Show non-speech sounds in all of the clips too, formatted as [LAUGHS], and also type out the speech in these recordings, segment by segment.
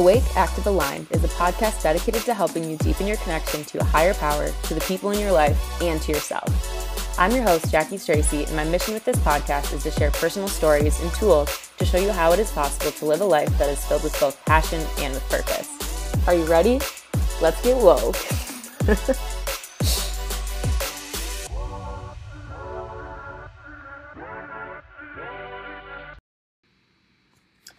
Awake Active Aligned is a podcast dedicated to helping you deepen your connection to a higher power, to the people in your life, and to yourself. I'm your host, Jackie Stracy, and my mission with this podcast is to share personal stories and tools to show you how it is possible to live a life that is filled with both passion and with purpose. Are you ready? Let's get woke. [LAUGHS]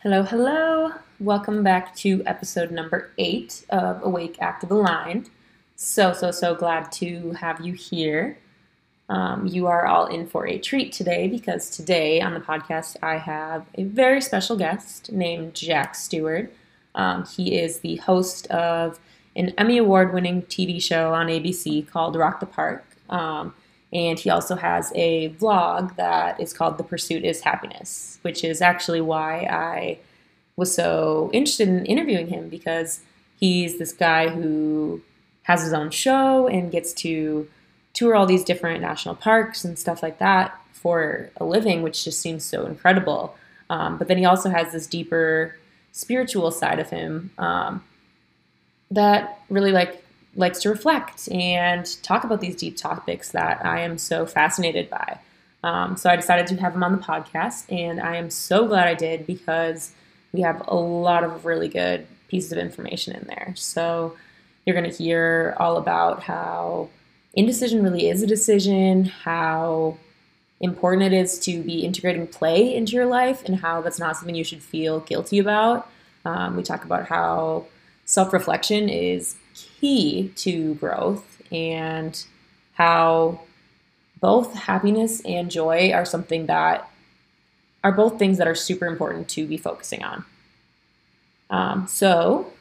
Hello, hello. Welcome back to episode number eight of Awake Active Aligned. So, so, so glad to have you here. Um, you are all in for a treat today because today on the podcast I have a very special guest named Jack Steward. Um, he is the host of an Emmy Award winning TV show on ABC called Rock the Park. Um, and he also has a vlog that is called The Pursuit is Happiness, which is actually why I was so interested in interviewing him because he's this guy who has his own show and gets to tour all these different national parks and stuff like that for a living, which just seems so incredible. Um, but then he also has this deeper spiritual side of him um, that really like likes to reflect and talk about these deep topics that I am so fascinated by. Um, so I decided to have him on the podcast, and I am so glad I did because we have a lot of really good pieces of information in there. So you're going to hear all about how indecision really is a decision, how important it is to be integrating play into your life, and how that's not something you should feel guilty about. Um, we talk about how self reflection is key to growth and how both happiness and joy are something that are both things that are super important to be focusing on. Um, so,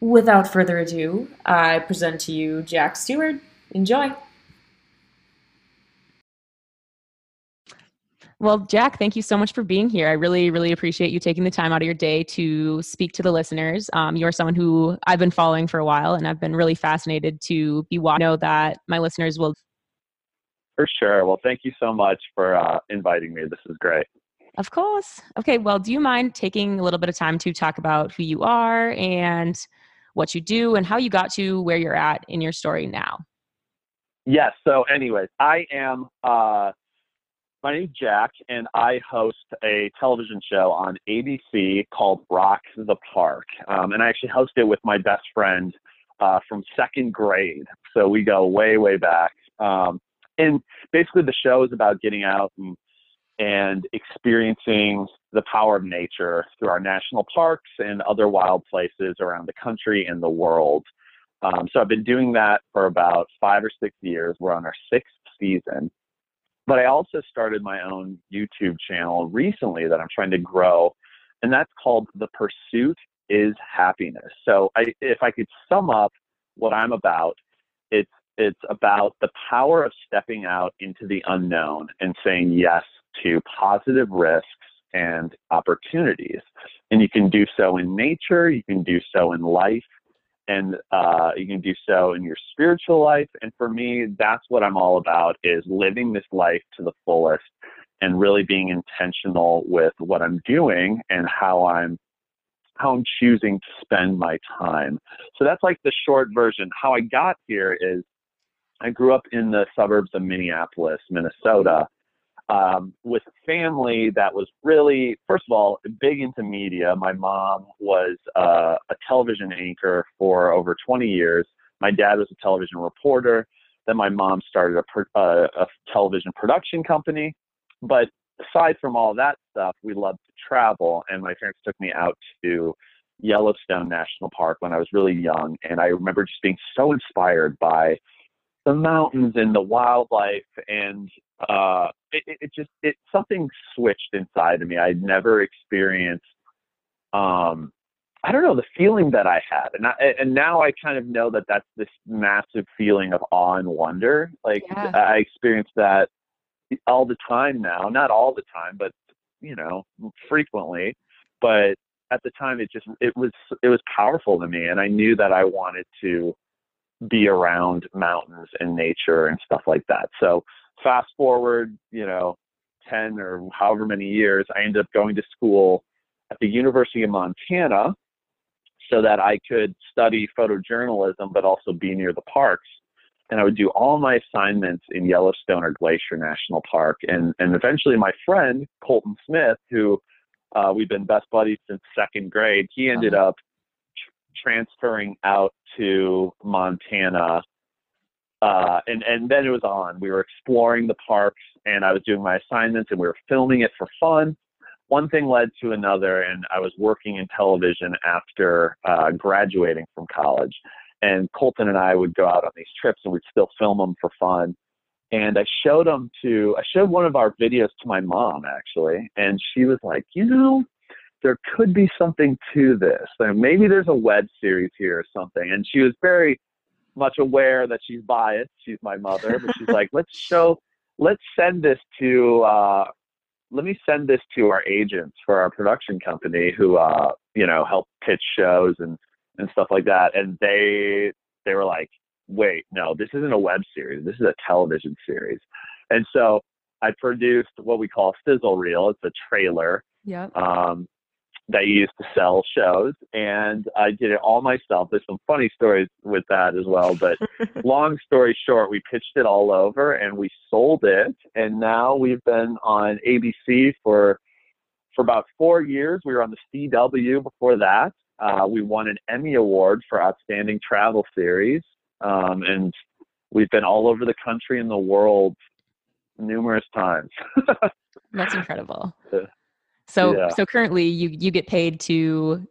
without further ado, I present to you Jack Steward. Enjoy. Well, Jack, thank you so much for being here. I really, really appreciate you taking the time out of your day to speak to the listeners. Um, you're someone who I've been following for a while, and I've been really fascinated to be watching. know that my listeners will. For sure. Well, thank you so much for uh, inviting me. This is great. Of course. Okay. Well, do you mind taking a little bit of time to talk about who you are and what you do and how you got to where you're at in your story now? Yes. So, anyways, I am. Uh, my name's Jack, and I host a television show on ABC called Rock the Park. Um, and I actually host it with my best friend uh, from second grade. So we go way, way back. Um, and basically, the show is about getting out and, and experiencing the power of nature through our national parks and other wild places around the country and the world. Um, so I've been doing that for about five or six years. We're on our sixth season. But I also started my own YouTube channel recently that I'm trying to grow, and that's called The Pursuit is Happiness. So I, if I could sum up what I'm about, it's it's about the power of stepping out into the unknown and saying yes to positive risks and opportunities. And you can do so in nature, you can do so in life, and uh, you can do so in your spiritual life. And for me, that's what I'm all about: is living this life to the fullest and really being intentional with what I'm doing and how I'm how I'm choosing to spend my time. So that's like the short version. How I got here is I grew up in the suburbs of Minneapolis, Minnesota, um, with a family that was really, first of all, big into media. My mom was uh, a television anchor for over 20 years. My dad was a television reporter. Then my mom started a, a, a television production company. But aside from all that stuff, we loved to travel, and my parents took me out to Yellowstone National Park when I was really young. And I remember just being so inspired by the mountains and the wildlife and uh it, it just it something switched inside of me. I'd never experienced um i don't know the feeling that i had. And I, and now i kind of know that that's this massive feeling of awe and wonder. Like yeah. i experience that all the time now. Not all the time but you know frequently. But at the time it just it was it was powerful to me and i knew that i wanted to be around mountains and nature and stuff like that. So fast forward, you know, 10 or however many years, I ended up going to school at the University of Montana so that I could study photojournalism, but also be near the parks. And I would do all my assignments in Yellowstone or Glacier National Park. And, and eventually, my friend, Colton Smith, who uh, we've been best buddies since second grade, he ended uh-huh. up tr- transferring out to Montana. Uh, and, and then it was on. We were exploring the parks, and I was doing my assignments, and we were filming it for fun one thing led to another, and I was working in television after uh, graduating from college. And Colton and I would go out on these trips, and we'd still film them for fun. And I showed them to, I showed one of our videos to my mom actually, and she was like, you know, there could be something to this. maybe there's a web series here or something. And she was very much aware that she's biased. She's my mother, but she's like, let's show, let's send this to uh, let me send this to our agents for our production company who uh you know help pitch shows and and stuff like that. And they they were like wait no this isn't a web series. This is a television series. And so i produced what we call a sizzle reel. It's a trailer. Yeah um that you used to sell shows and I did it all myself. There's some funny stories with that as well, but [LAUGHS] long story short, we pitched it all over and we sold it and now we've been on ABC for for about 4 years. We were on the CW before that. Uh, we won an Emmy award for outstanding travel series. Um, and we've been all over the country and the world numerous times. [LAUGHS] That's incredible. So yeah. so currently you you get paid to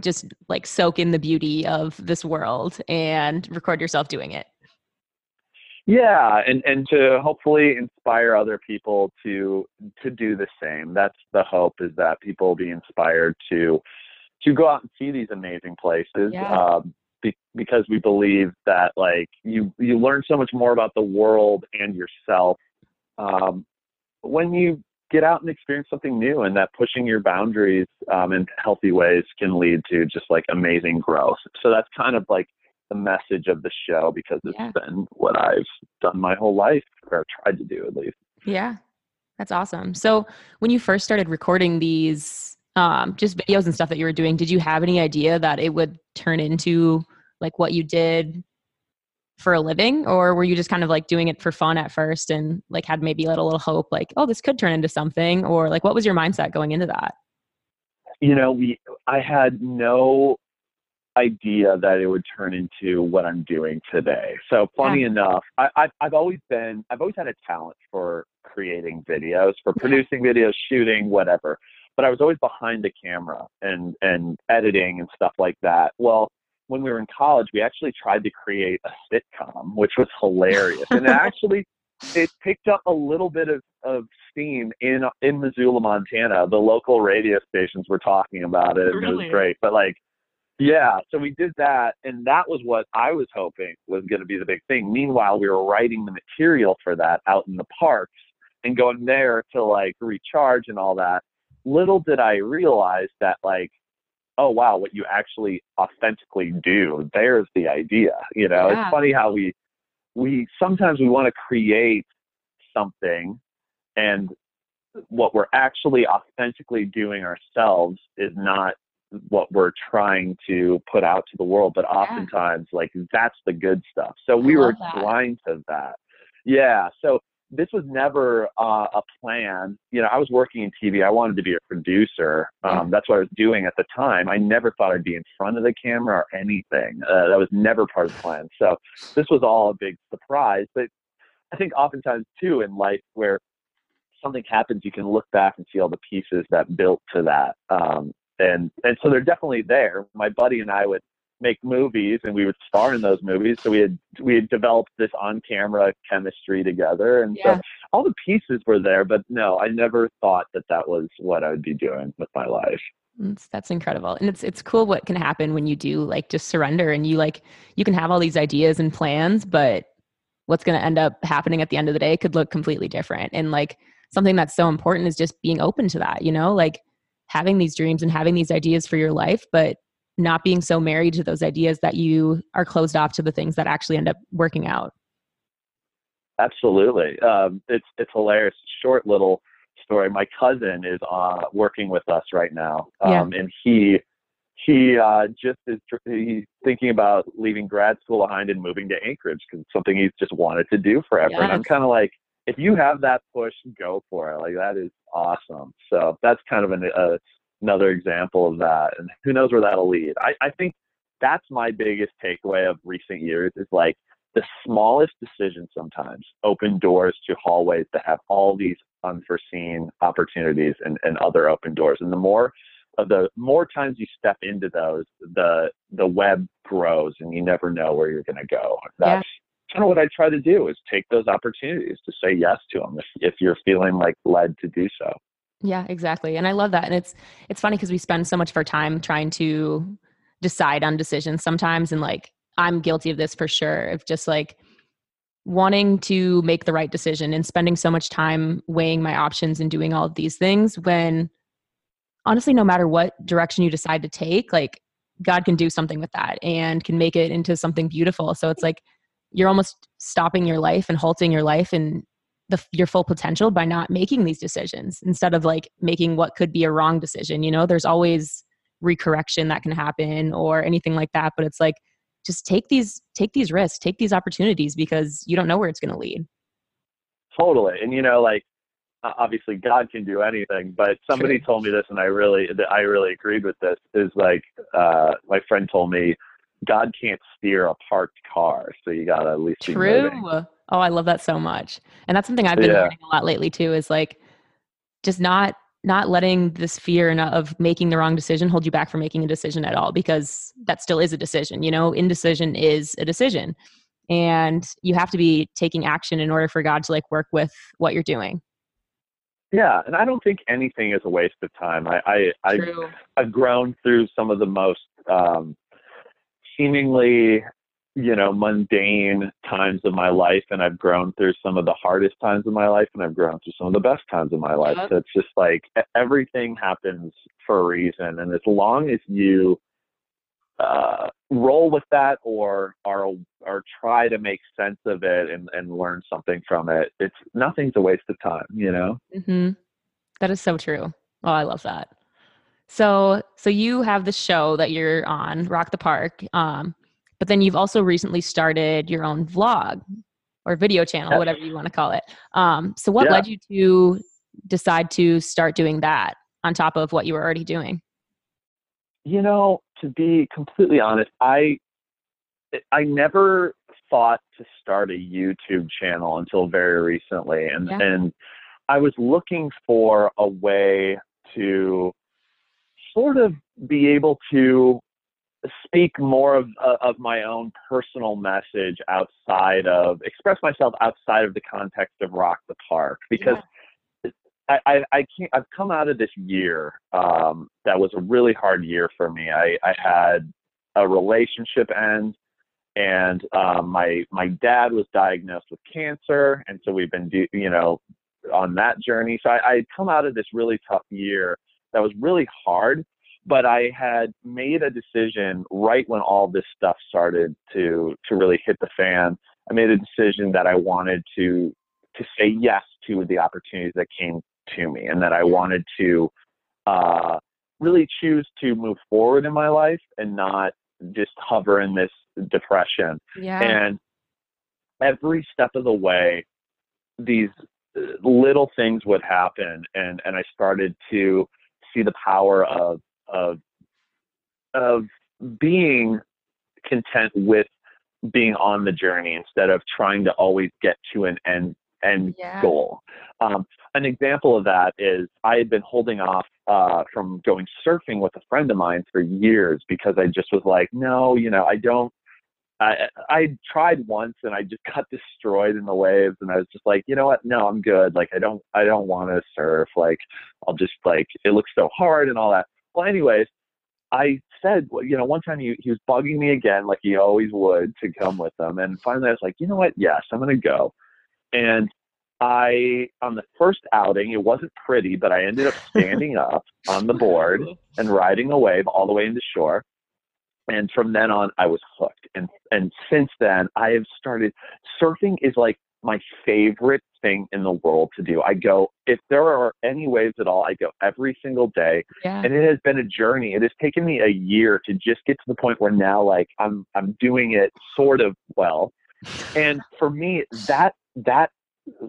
just like soak in the beauty of this world and record yourself doing it. Yeah, and and to hopefully inspire other people to to do the same. That's the hope is that people will be inspired to to go out and see these amazing places. Yeah. Um, be, because we believe that like you you learn so much more about the world and yourself um, when you get out and experience something new and that pushing your boundaries um, in healthy ways can lead to just like amazing growth. So that's kind of like the message of the show because it's yeah. been what i've done my whole life or tried to do at least. Yeah. That's awesome. So when you first started recording these um, just videos and stuff that you were doing did you have any idea that it would turn into like what you did for a living or were you just kind of like doing it for fun at first and like had maybe a little, hope like oh this could turn into something or like what was your mindset going into that? You know we i had no idea that it would turn into what i'm doing today. So funny yeah. enough I, I i've always been i've always had a talent for creating videos for producing videos shooting whatever but i was always behind the camera and and editing and stuff like that. Well when we were in college, we actually tried to create a sitcom, which was hilarious. and it [LAUGHS] actually, it picked up a little bit of, of steam in in Missoula, Montana. The local radio stations were talking about it, and really? it was great. But like, yeah, so we did that, and that was what I was hoping was going to be the big thing. Meanwhile, we were writing the material for that out in the parks and going there to like recharge and all that. Little did I realize that like oh wow what you actually authentically do there's the idea you know yeah. it's funny how we we sometimes we want to create something and what we're actually authentically doing ourselves is not what we're trying to put out to the world but oftentimes yeah. like that's the good stuff so we were that. blind to that yeah so this was never uh, a plan. You know, I was working in TV. I wanted to be a producer. Um, that's what I was doing at the time. I never thought I'd be in front of the camera or anything. Uh, that was never part of the plan. So this was all a big surprise. But I think oftentimes too in life where something happens, you can look back and see all the pieces that built to that. Um, and and so they're definitely there. My buddy and I would make movies and we would star in those movies. So we had we had developed this on camera chemistry together, and yeah. so all the pieces were there. But no, I never thought that that was what I would be doing with my life. It's, that's incredible, and it's it's cool what can happen when you do like just surrender and you like you can have all these ideas and plans, but what's going to end up happening at the end of the day could look completely different. And like something that's so important is just being open to that. You know, like having these dreams and having these ideas for your life, but not being so married to those ideas that you are closed off to the things that actually end up working out. Absolutely. Um, it's, it's hilarious. Short little story. My cousin is uh, working with us right now. Um, yeah. and he, he uh, just is he's thinking about leaving grad school behind and moving to Anchorage because it's something he's just wanted to do forever. Yes. And I'm kind of like, if you have that push, go for it. Like that is awesome. So that's kind of an, uh, another example of that. And who knows where that'll lead. I, I think that's my biggest takeaway of recent years is like the smallest decisions sometimes open doors to hallways that have all these unforeseen opportunities and, and other open doors. And the more of the more times you step into those, the the web grows and you never know where you're gonna go. That's yeah. kind of what I try to do is take those opportunities to say yes to them if, if you're feeling like led to do so. Yeah, exactly. And I love that. And it's it's funny because we spend so much of our time trying to decide on decisions sometimes and like I'm guilty of this for sure. Of just like wanting to make the right decision and spending so much time weighing my options and doing all of these things when honestly no matter what direction you decide to take like god can do something with that and can make it into something beautiful so it's like you're almost stopping your life and halting your life and the, your full potential by not making these decisions instead of like making what could be a wrong decision you know there's always recorrection that can happen or anything like that but it's like just take these take these risks take these opportunities because you don't know where it's going to lead totally and you know like obviously god can do anything but somebody True. told me this and i really i really agreed with this is like uh my friend told me god can't steer a parked car so you gotta at least be True. Oh i love that so much. And that's something i've been yeah. learning a lot lately too is like just not not letting this fear of making the wrong decision hold you back from making a decision at all because that still is a decision you know? Indecision is a decision and you have to be taking action in order for god to like work with what you're doing. Yeah and i don't think anything is a waste of time. I i, I i've grown through some of the most um seemingly you know, mundane times of my life and I've grown through some of the hardest times of my life and I've grown through some of the best times of my life. So it's just like everything happens for a reason. And as long as you uh, roll with that or or or try to make sense of it and, and learn something from it, it's nothing's a waste of time, you know? Mm-hmm. That is so true. Oh, I love that. So, so you have the show that you're on, Rock the Park. Um, but then you've also recently started your own vlog or video channel, whatever you want to call it. Um, so what yeah. led you to decide to start doing that on top of what you were already doing? You know, to be completely honest, I I never thought to start a YouTube channel until very recently, and yeah. and I was looking for a way to sort of be able to speak more of uh, of my own personal message outside of express myself outside of the context of rock the park because yeah. I, I, I can't I've come out of this year um, that was a really hard year for me. I, I had a relationship end and um, my my dad was diagnosed with cancer and so we've been do, you know on that journey. So I, I come out of this really tough year that was really hard but I had made a decision right when all this stuff started to to really hit the fan. I made a decision that I wanted to to say yes to the opportunities that came to me, and that I wanted to uh, really choose to move forward in my life and not just hover in this depression. Yeah. And every step of the way, these little things would happen, and and I started to see the power of of of being content with being on the journey instead of trying to always get to an end end yeah. goal. Um, an example of that is I had been holding off uh, from going surfing with a friend of mine for years because I just was like, no, you know, I don't. I I tried once and I just got destroyed in the waves and I was just like, you know what? No, I'm good. Like I don't I don't want to surf. Like I'll just like it looks so hard and all that. Well, anyways, I said, you know, one time he, he was bugging me again, like he always would, to come with him. And finally, I was like, you know what? Yes, I'm going to go. And I, on the first outing, it wasn't pretty, but I ended up [LAUGHS] standing up on the board and riding a wave all the way into shore. And from then on, I was hooked. And and since then, I have started. Surfing is like my favorite thing in the world to do. I go, if there are any ways at all, I go every single day. Yeah. And it has been a journey. It has taken me a year to just get to the point where now like I'm I'm doing it sort of well. And for me, that that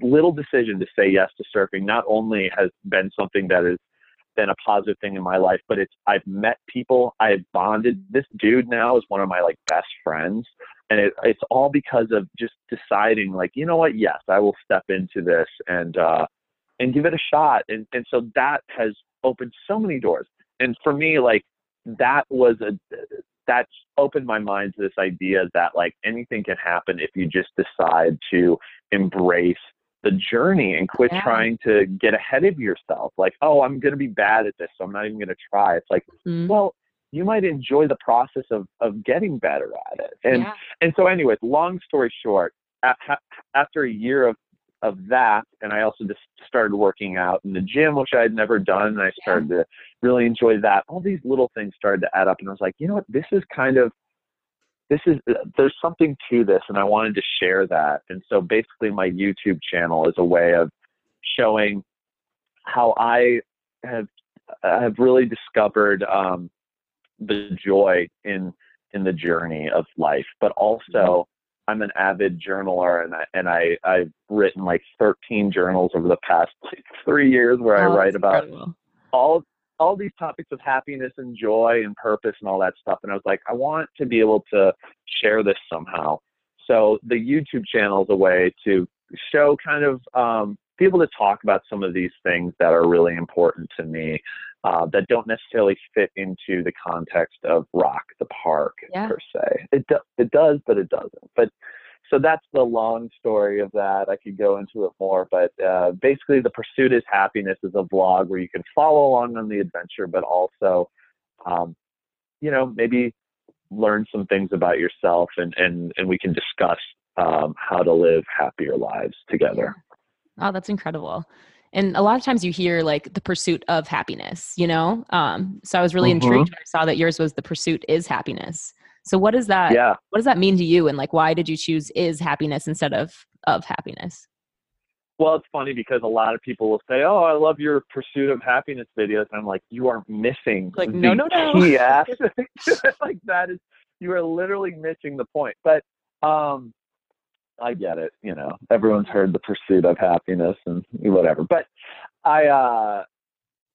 little decision to say yes to surfing not only has been something that has been a positive thing in my life, but it's I've met people, I've bonded. This dude now is one of my like best friends and it, it's all because of just deciding like you know what? Yes i will step into this and uh and give it a shot. And and so that has opened so many doors. And for me like that was a that's opened my mind to this idea that like anything can happen if you just decide to embrace the journey and quit Yeah. trying to get ahead of yourself. Like oh i'm going to be bad at this so i'm not even going to try. It's like Mm. well you might enjoy the process of of getting better at it and yeah. and so, anyways, long story short, after a year of of that, and I also just started working out in the gym, which I had never done, and I started to really enjoy that. All these little things started to add up, and I was like, you know what, this is kind of this is there's something to this, and I wanted to share that. And so, basically, my YouTube channel is a way of showing how I have have really discovered um, the joy in in the journey of life, but also I'm an avid journaler and I and I I've written like 13 journals over the past like, three years where I Oh, write about incredible. all all these topics of happiness and joy and purpose and all that stuff. And I was like, I want to be able to share this somehow. So the YouTube channel is a way to show kind of um, be able to talk about some of these things that are really important to me uh, that don't necessarily fit into the context of Rock the Park Yeah. per se. It do, it does, but it doesn't. But so that's the long story of that. I could go into it more, but uh, basically, the pursuit is happiness is a vlog where you can follow along on the adventure, but also, um, you know, maybe learn some things about yourself, and and and we can discuss um, how to live happier lives together. Oh, that's incredible. And a lot of times you hear like the pursuit of happiness, you know? Um, so I was really Mhm. intrigued when I saw that yours was the pursuit is happiness. So what does that Yeah. what does that mean to you and like why did you choose is happiness instead of of happiness? Well, it's funny because a lot of people will say, "Oh, I love your pursuit of happiness videos," and I'm like, "You are missing Like, no, no, no. [LAUGHS] aspect." [LAUGHS] like that is, you are literally missing the point. But um, I get it. You know, everyone's heard the pursuit of happiness and whatever. But I, uh,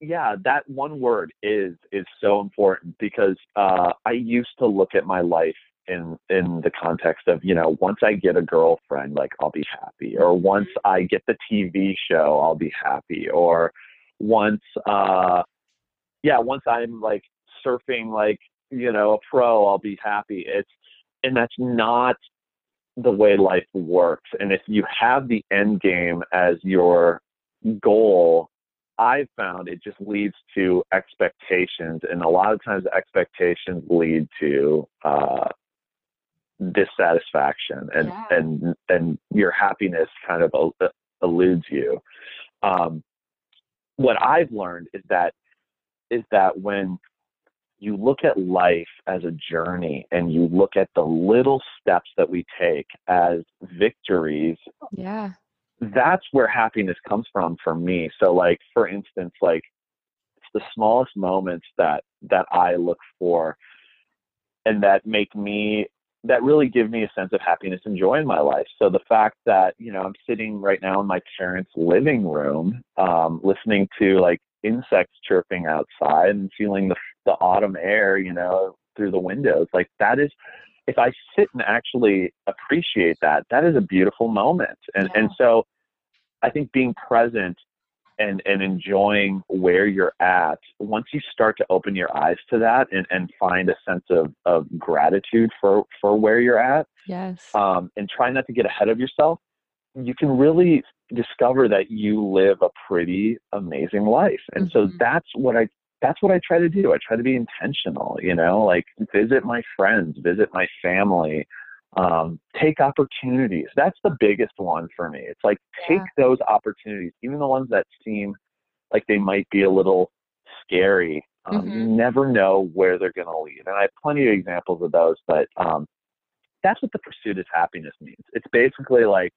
yeah, that one word is is so important because uh, I used to look at my life in in the context of you know once I get a girlfriend like I'll be happy or once I get the TV show I'll be happy or once uh yeah once I'm like surfing like you know a pro I'll be happy it's and that's not the way life works and if you have the end game as your goal I've found it just leads to expectations, and a lot of times expectations lead to uh, dissatisfaction, and Yeah. and and your happiness kind of el- eludes you. Um, what I've learned is that is that when you look at life as a journey and you look at the little steps that we take as victories Yeah. that's where happiness comes from for me. So like for instance, like it's the smallest moments that that I look for and that make me that really give me a sense of happiness and joy in my life. So the fact that, you know, I'm sitting right now in my parents' living room, um, listening to like insects chirping outside and feeling the the autumn air, you know, through the windows. Like that is if I sit and actually appreciate that, that is a beautiful moment. And and so I think being present and and enjoying where you're at, once you start to open your eyes to that and, and find a sense of, of gratitude for, for where you're at, Yes. um, and try not to get ahead of yourself, you can really discover that you live a pretty amazing life. And so Mhm. that's what I that's what I try to do. I try to be intentional, you know, like visit my friends, visit my family, um, take opportunities. That's the biggest one for me. It's like take Yeah. those opportunities, even the ones that seem like they might be a little scary. Um, You Mhm. never know where they're going to lead. And I have plenty of examples of those, but um, that's what the pursuit of happiness means. It's basically like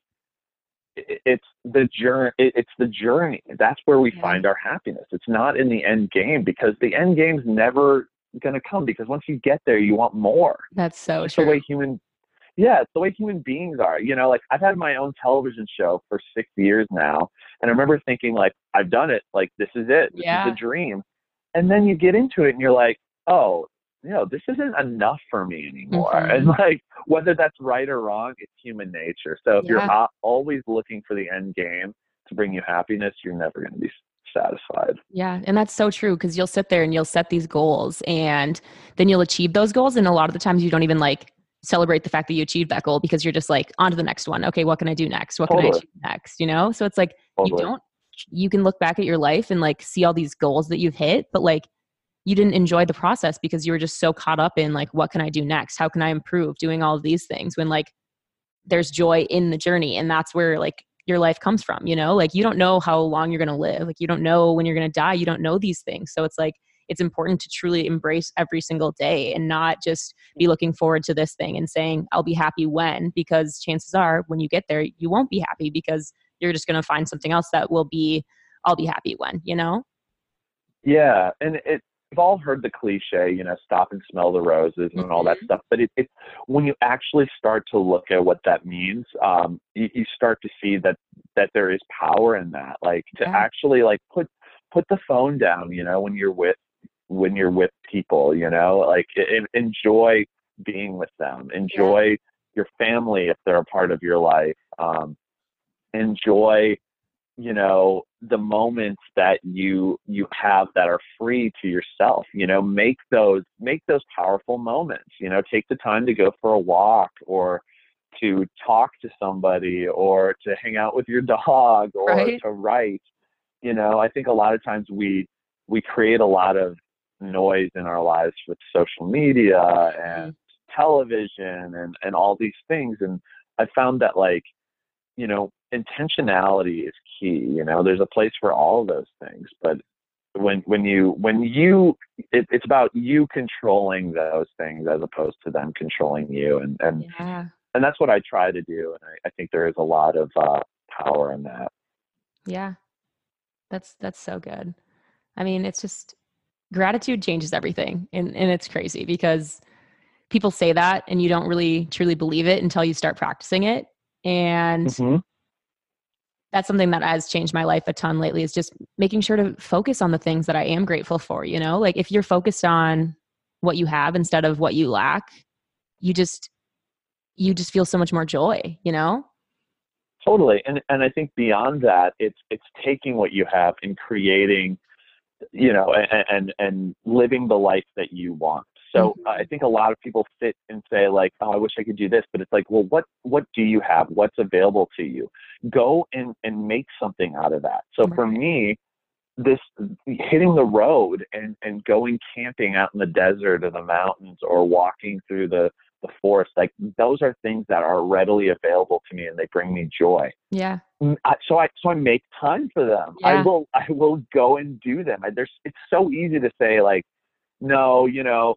it's the journey it's the journey. That's where we Yeah. find our happiness. It's not in the end game because the end game's never going to come because once you get there you want more. That's so it's the way human yeah it's the way human beings are. You know like i've had my own television show for six years now and i remember thinking like i've done it. Like this is it. This Yeah. is the dream. And then you get into it and you're like oh you know this isn't enough for me anymore Mhm. and like whether that's right or wrong it's human nature so if you're Yeah. a- always looking for the end game to bring you happiness you're never going to be satisfied Yeah, and that's so true because you'll sit there and you'll set these goals and then you'll achieve those goals. And a lot of the times you don't even like celebrate the fact that you achieved that goal because you're just like, on to the next one. Okay, what can I do next? What can I Totally. achieve next? You know? So it's like you don't, you can look back at your life and like see all these goals that you've hit, but like you didn't enjoy the process because you were just so caught up in like, what can I do next? How can I improve? Doing all of these things when like there's joy in the journey. And that's where like your life comes from you know like you don't know how long you're going to live like you don't know when you're going to die you don't know these things so it's like it's important to truly embrace every single day and not just be looking forward to this thing and saying i'll be happy when because chances are when you get there you won't be happy because you're just going to find something else that will be i'll be happy when you know Yeah, and it we've all heard the cliche, you know, stop and smell the roses and all that Mhm. stuff. But it, it when you actually start to look at what that means, um, you, you start to see that that there is power in that. Like to Yeah. actually like put put the phone down, you know, when you're with when you're with people, you know, like e- enjoy being with them, enjoy your family if they're a part of your life, um, enjoy you know the moments that you you have that are free to yourself you know make those make those powerful moments you know take the time to go for a walk or to talk to somebody or to hang out with your [LAUGHS] dog [LAUGHS] or Right. to write you know i think a lot of times we we create a lot of noise in our lives with social media mm-hmm. and television and and all these things and i found that like you know intentionality is key you know there's a place for all of those things but when when you when you it, it's about you controlling those things as opposed to them controlling you and and yeah. and that's what i try to do and i, I think there is a lot of uh power in that. Yeah. That's that's so good. I mean it's just gratitude changes everything and and it's crazy because people say that and you don't really truly believe it until you start practicing it and Mhm. That's something that has changed my life a ton lately is just making sure to focus on the things that I am grateful for, you know? Like if you're focused on what you have instead of what you lack, you just you just feel so much more joy, you know? Totally, and and I think beyond that, it's it's taking what you have and creating, you know, and and, and living the life that you want. So Mhm. I think a lot of people sit and say like, "Oh, I wish I could do this," but it's like, well, what what do you have? What's available to you? Go and and make something out of that. So for me, this hitting the road and and going camping out in the desert or the mountains or walking through the the forest like those are things that are readily available to me and they bring me joy Yeah. Mm, I, so I so I make time for them. Yeah. I will I will go and do them. I, there's it's so easy to say like, no, you know, uh,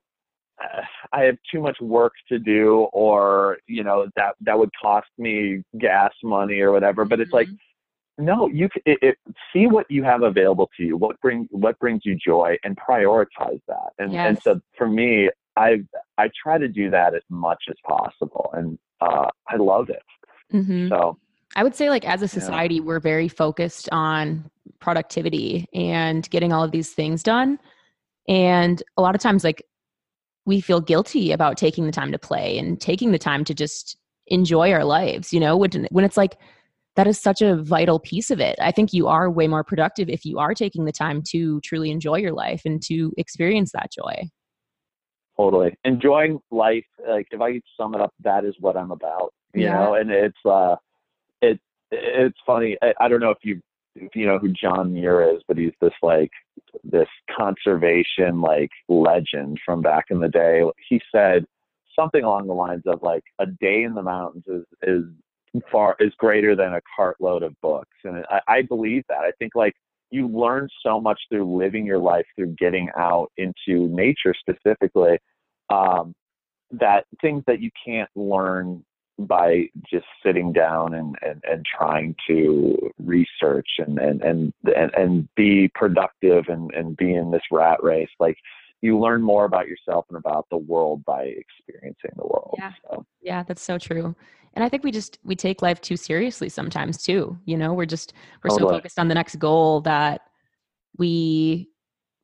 I have too much work to do, or you know that that would cost me gas money or whatever. But it's like, Mhm. no, you it, it, see what you have available to you. What bring what brings you joy, and prioritize that. And and so for me, I I try to do that as much as possible, and uh, I love it. Mhm. So. I would say like as a society we're very focused on productivity and getting all of these things done. And a lot of times like we feel guilty about taking the time to play and taking the time to just enjoy our lives, you know, when when it's like that is such a vital piece of it. I think you are way more productive if you are taking the time to truly enjoy your life and to experience that joy. Totally. Enjoying life, like if I could sum it up, that is what I'm about. You Yeah. know, and it's uh it it's funny. I, I don't know if you if you know who John Muir is, but he's this like this conservation like legend from back in the day. He said something along the lines of like a day in the mountains is is far is greater than a cartload of books. And I, I believe that. I think like you learn so much through living your life through getting out into nature specifically um, that things that you can't learn by just sitting down and, and, and trying to research and, and, and, and, and be productive and, and be in this rat race. Like you learn more about yourself and about the world by experiencing the world. Yeah. So. Yeah, that's so true. And I think we just we take life too seriously sometimes too. You know, we're just we're totally. so focused on the next goal that we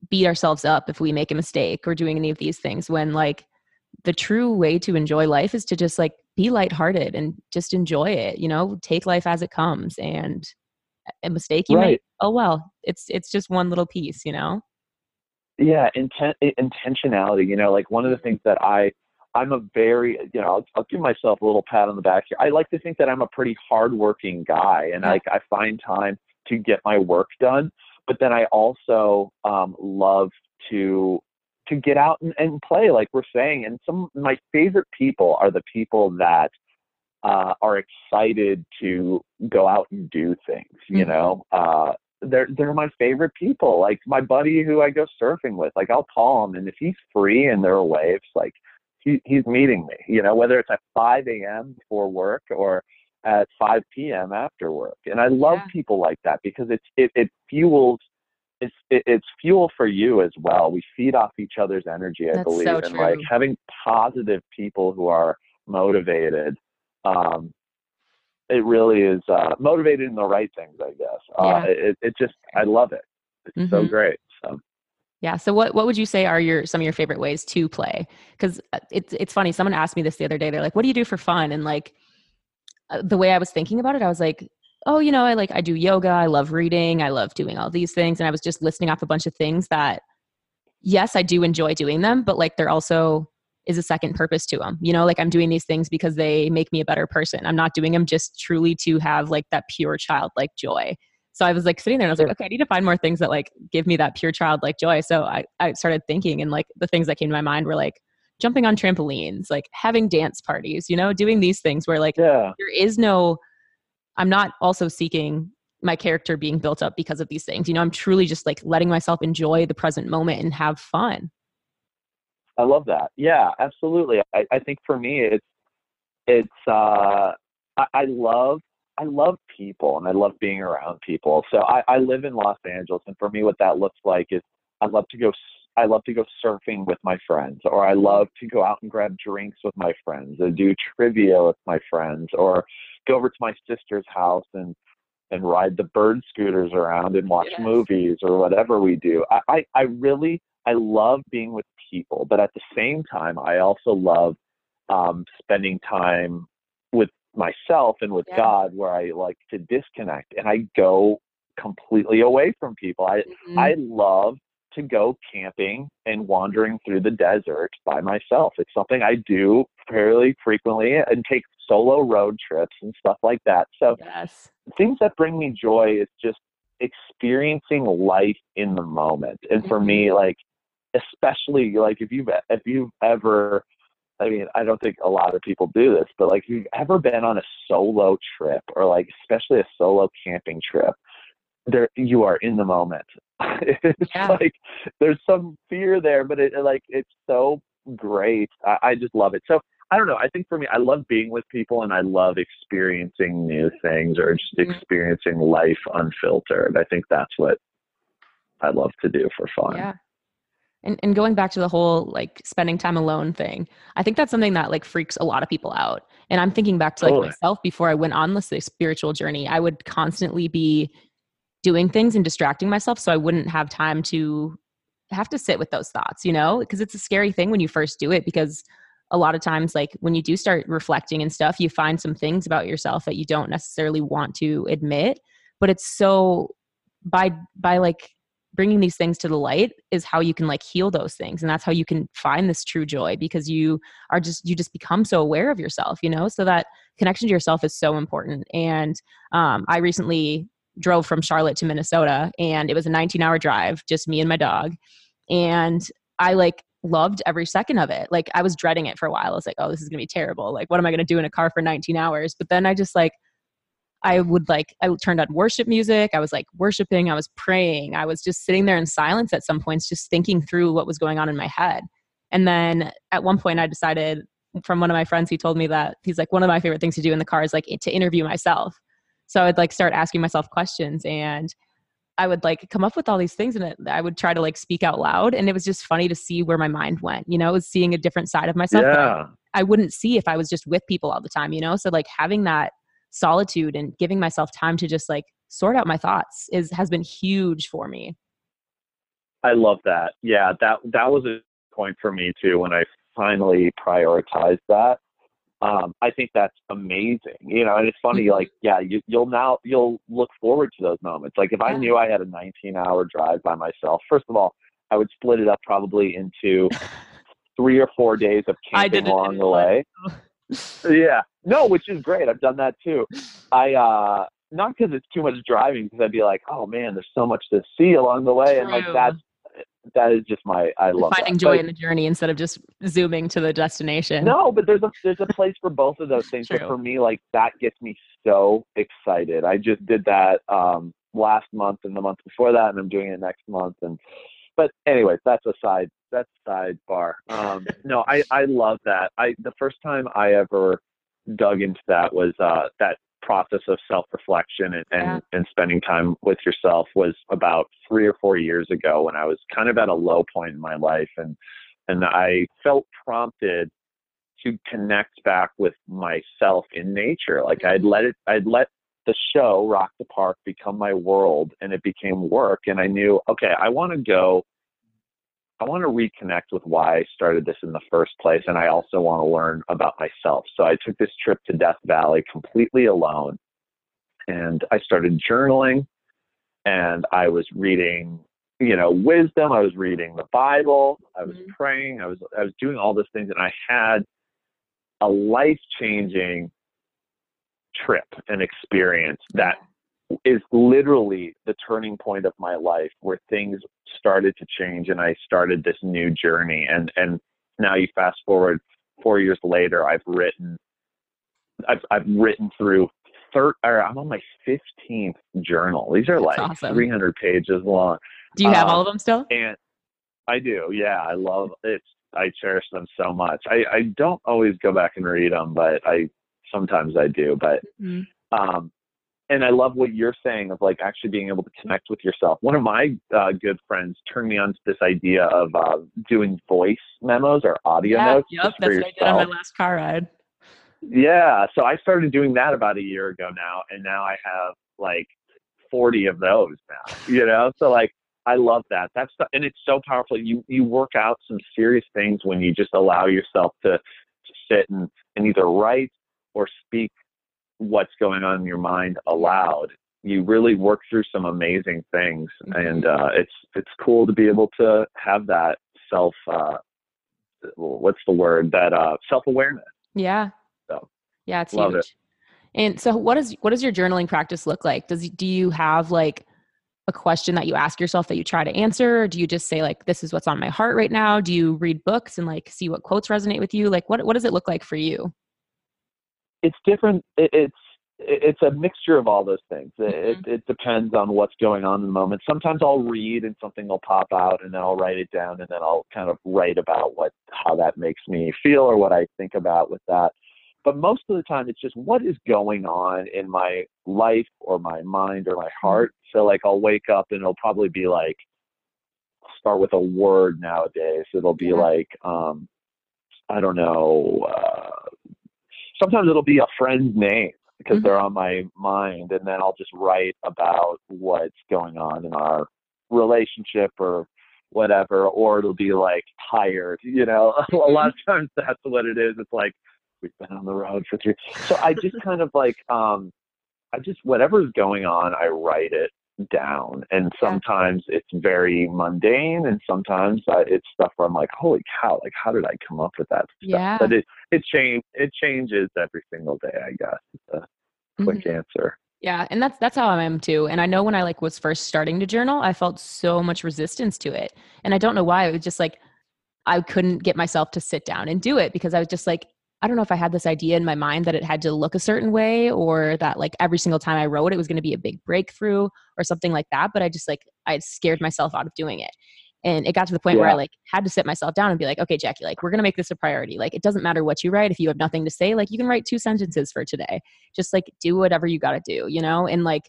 beat ourselves up if we make a mistake or doing any of these things when like the true way to enjoy life is to just like be lighthearted and just enjoy it, you know, take life as it comes and a mistake you right. make, oh well, it's it's just one little piece, you know? Yeah, intent intentionality, you know, like one of the things that I I'm a very, you know, I'll, I'll, give myself a little pat on the back here. I like to think that I'm a pretty hardworking guy, and yeah. like I find time to get my work done. But then I also um, love to to get out and, and play, like we're saying. And some of my favorite people are the people that uh, are excited to go out and do things. Mm-hmm. You know, uh, they're they're my favorite people. Like my buddy who I go surfing with. Like I'll call him, and if he's free and there are waves, like he, he's meeting me. You know, whether it's at 5 a.m. before work or at 5 p.m. after work. And I love yeah. people like that because it's it, it fuels it's it, it's fuel for you as well. We feed off each other's energy, I That's believe, so and like having positive people who are motivated. Um, it really is uh, motivated in the right things, I guess. Uh, yeah. it, it just I love it. It's mm-hmm. so great. So. Yeah. So what what would you say are your some of your favorite ways to play? Because uh, it's it's funny. Someone asked me this the other day. They're like, "What do you do for fun?" And like uh, the way I was thinking about it, I was like, "Oh, you know, I like I do yoga. I love reading. I love doing all these things." And I was just listing off a bunch of things that, yes, I do enjoy doing them, but like they're also is a second purpose to them. You know, like I'm doing these things because they make me a better person. I'm not doing them just truly to have like that pure childlike joy. So I was like sitting there and I was like, okay, I need to find more things that like give me that pure childlike joy. So I, I started thinking and like the things that came to my mind were like jumping on trampolines, like having dance parties, you know, doing these things where like yeah. there is no, I'm not also seeking my character being built up because of these things. You know, I'm truly just like letting myself enjoy the present moment and have fun. I love that. Yeah, absolutely. I, I think for me, it's, it's, uh, I, I love I love people and I love being around people. So I, I live in Los Angeles, and for me, what that looks like is I love to go. I love to go surfing with my friends, or I love to go out and grab drinks with my friends, or do trivia with my friends, or go over to my sister's house and and ride the bird scooters around and watch yes. movies or whatever we do. I, I I really I love being with people, but at the same time, I also love um, spending time with myself and with yeah. God where I like to disconnect and I go completely away from people. I mm-hmm. I love to go camping and wandering through the desert by myself. It's something I do fairly frequently and take solo road trips and stuff like that. So yes. things that bring me joy is just experiencing life in the moment. And for mm-hmm. me like especially like if you've if you've ever I mean, I don't think a lot of people do this, but like, if you've ever been on a solo trip or like, especially a solo camping trip, there you are in the moment. [LAUGHS] it's yeah. like there's some fear there, but it like it's so great. I, I just love it. So I don't know. I think for me, I love being with people and I love experiencing new things or just mm-hmm. experiencing life unfiltered. I think that's what I love to do for fun. Yeah and, and going back to the whole like spending time alone thing i think that's something that like freaks a lot of people out and i'm thinking back to like totally. myself before i went on this like, spiritual journey i would constantly be doing things and distracting myself so i wouldn't have time to have to sit with those thoughts you know? Because it's a scary thing when you first do it because a lot of times like when you do start reflecting and stuff you find some things about yourself that you don't necessarily want to admit but it's so by by like bringing these things to the light is how you can like heal those things and that's how you can find this true joy because you are just you just become so aware of yourself you know? So that connection to yourself is so important and um, i recently drove from charlotte to minnesota and it was a 19 hour drive just me and my dog and i like loved every second of it like i was dreading it for a while i was like oh this is gonna be terrible like what am i gonna do in a car for 19 hours but then i just like I would like, I turned on worship music. I was like worshiping. I was praying. I was just sitting there in silence at some points, just thinking through what was going on in my head. And then at one point, I decided from one of my friends. He told me that he's like one of my favorite things to do in the car is like to interview myself. So I'd like start asking myself questions and I would like come up with all these things and it, I would try to like speak out loud. And it was just funny to see where my mind went, you know, it was seeing a different side of myself. Yeah. I wouldn't see if I was just with people all the time, you know? So like having that solitude and giving myself time to just like sort out my thoughts is has been huge for me. I love that. Yeah, that that was a point for me too when I finally prioritized that. Um, I think that's amazing. You know, and it's funny, Mhm. like, yeah, you, you'll now you'll look forward to those moments. Like if I knew I had a 19 hour drive by myself, first of all, I would split it up probably into [LAUGHS] three or four days of camping along the way. [LAUGHS] Yeah. No, which is great. I've done that too. I uh not because it's too much driving, because I'd be like, oh man, there's so much to see along the way, and like that's that is just my I love Finding that. joy But- in the journey instead of just zooming to the destination. no, but there's a there's a place for both of those [LAUGHS] things. But for me, like that gets me so excited. I just did that um last month and the month before that, and I'm doing it next month. And but anyways, that's a side that's sidebar. Um, [LAUGHS] no, I I love that. I the first time I ever dug into that was uh that process of self reflection and, and, Yeah. and spending time with yourself was about three or four years ago when I was kind of at a low point in my life and and I felt prompted to connect back with myself in nature. Like I'd let it, I'd let the show Rock the Park become my world and it became work. And I knew, okay, I want to go, I want to reconnect with why I started this in the first place. And I also want to learn about myself. So I took this trip to Death Valley completely alone and I started journaling and I was reading you know wisdom i was reading the bible i was Mhm. praying i was i was doing all those things and i had a life changing trip and experience that is literally the turning point of my life where things started to change and I started this new journey and and now you fast forward 4 years later I've written I've I've written through third or I'm on my 15th journal. These are That's like awesome. 300 pages long Do you have Um, all of them still? and I do. Yeah, I love it. I cherish them so much. I I don't always go back and read them, but I sometimes I do, but Mhm. um, and I love what you're saying of like actually being able to connect with yourself. One of my uh, good friends turned me on to this idea of uh, doing voice memos or audio Yeah, notes yep, that's what I did on my last car ride. Yeah, so I started doing that about a year ago now, and now I have like 40 of those now. You know, so like I love that. That's the, and it's so powerful. You you work out some serious things when you just allow yourself to, to sit and, and either write or speak what's going on in your mind aloud. You really work through some amazing things, Mhm. and uh, it's it's cool to be able to have that self. Uh, what's the word? That uh, self awareness. Yeah. So, yeah, it's love huge. it. And so what is what does your journaling practice look like? Does do you have like a question that you ask yourself that you try to answer or do you just say like this is what's on my heart right now? Do you read books and like see what quotes resonate with you? Like what what does it look like for you? It's different. It, it's it's a mixture of all those things. It, Mhm. it it depends on what's going on in the moment. Sometimes I'll read and something will pop out, and then I'll write it down, and then I'll kind of write about what how that makes me feel or what I think about with that. But most of the time, it's just what is going on in my life or my mind or my heart. So like I'll wake up and it'll probably be like I'll start with a word nowadays. It'll be Yeah. like um, I don't know. Uh, sometimes it'll be a friend's name because Mhm. they're on my mind and then I'll just write about what's going on in our relationship or whatever or it'll be like tired you know? [LAUGHS] A lot of times that's what it is. It's like we've been on the road for three so I just kind of like um I just whatever's going on I write it down and Yeah. sometimes it's very mundane and sometimes I, it's stuff where I'm like holy cow like how did I come up with that stuff Yeah. but it it change it changes every single day i guess it's a quick Mhm. answer Yeah, and that's that's how I am too. And I know when I like was first starting to journal, I felt so much resistance to it. And I don't know why. It was just like I couldn't get myself to sit down and do it because I was just like I don't know if I had this idea in my mind that it had to look a certain way or that like every single time I wrote it was going to be a big breakthrough or something like that, but I just like I scared myself out of doing it. And it got to the point yeah. where I like had to sit myself down and be like, okay, Jackie, like we're gonna make this a priority. Like it doesn't matter what you write. If you have nothing to say, like you can write two sentences for today. Just like do whatever you gotta do, you know? And like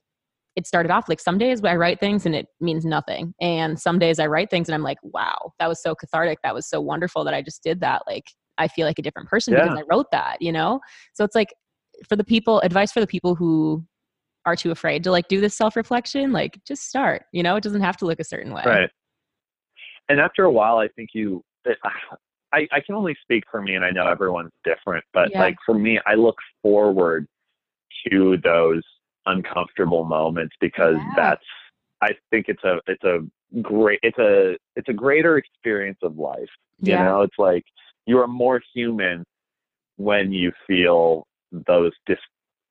it started off like some days I write things and it means nothing. And some days I write things and I'm like, wow, that was so cathartic. That was so wonderful that I just did that. Like I feel like a different person yeah. because I wrote that, you know? So it's like for the people, advice for the people who are too afraid to like do this self reflection, like just start. You know, it doesn't have to look a certain way. Right. And after a while, I think you. [SIGHS] I, I can only speak for me, and I know everyone's different, but yeah. like for me, I look forward to those uncomfortable moments because yeah. that's. I think it's a it's a great it's a it's a greater experience of life. You know, it's like you are more human when you feel those dis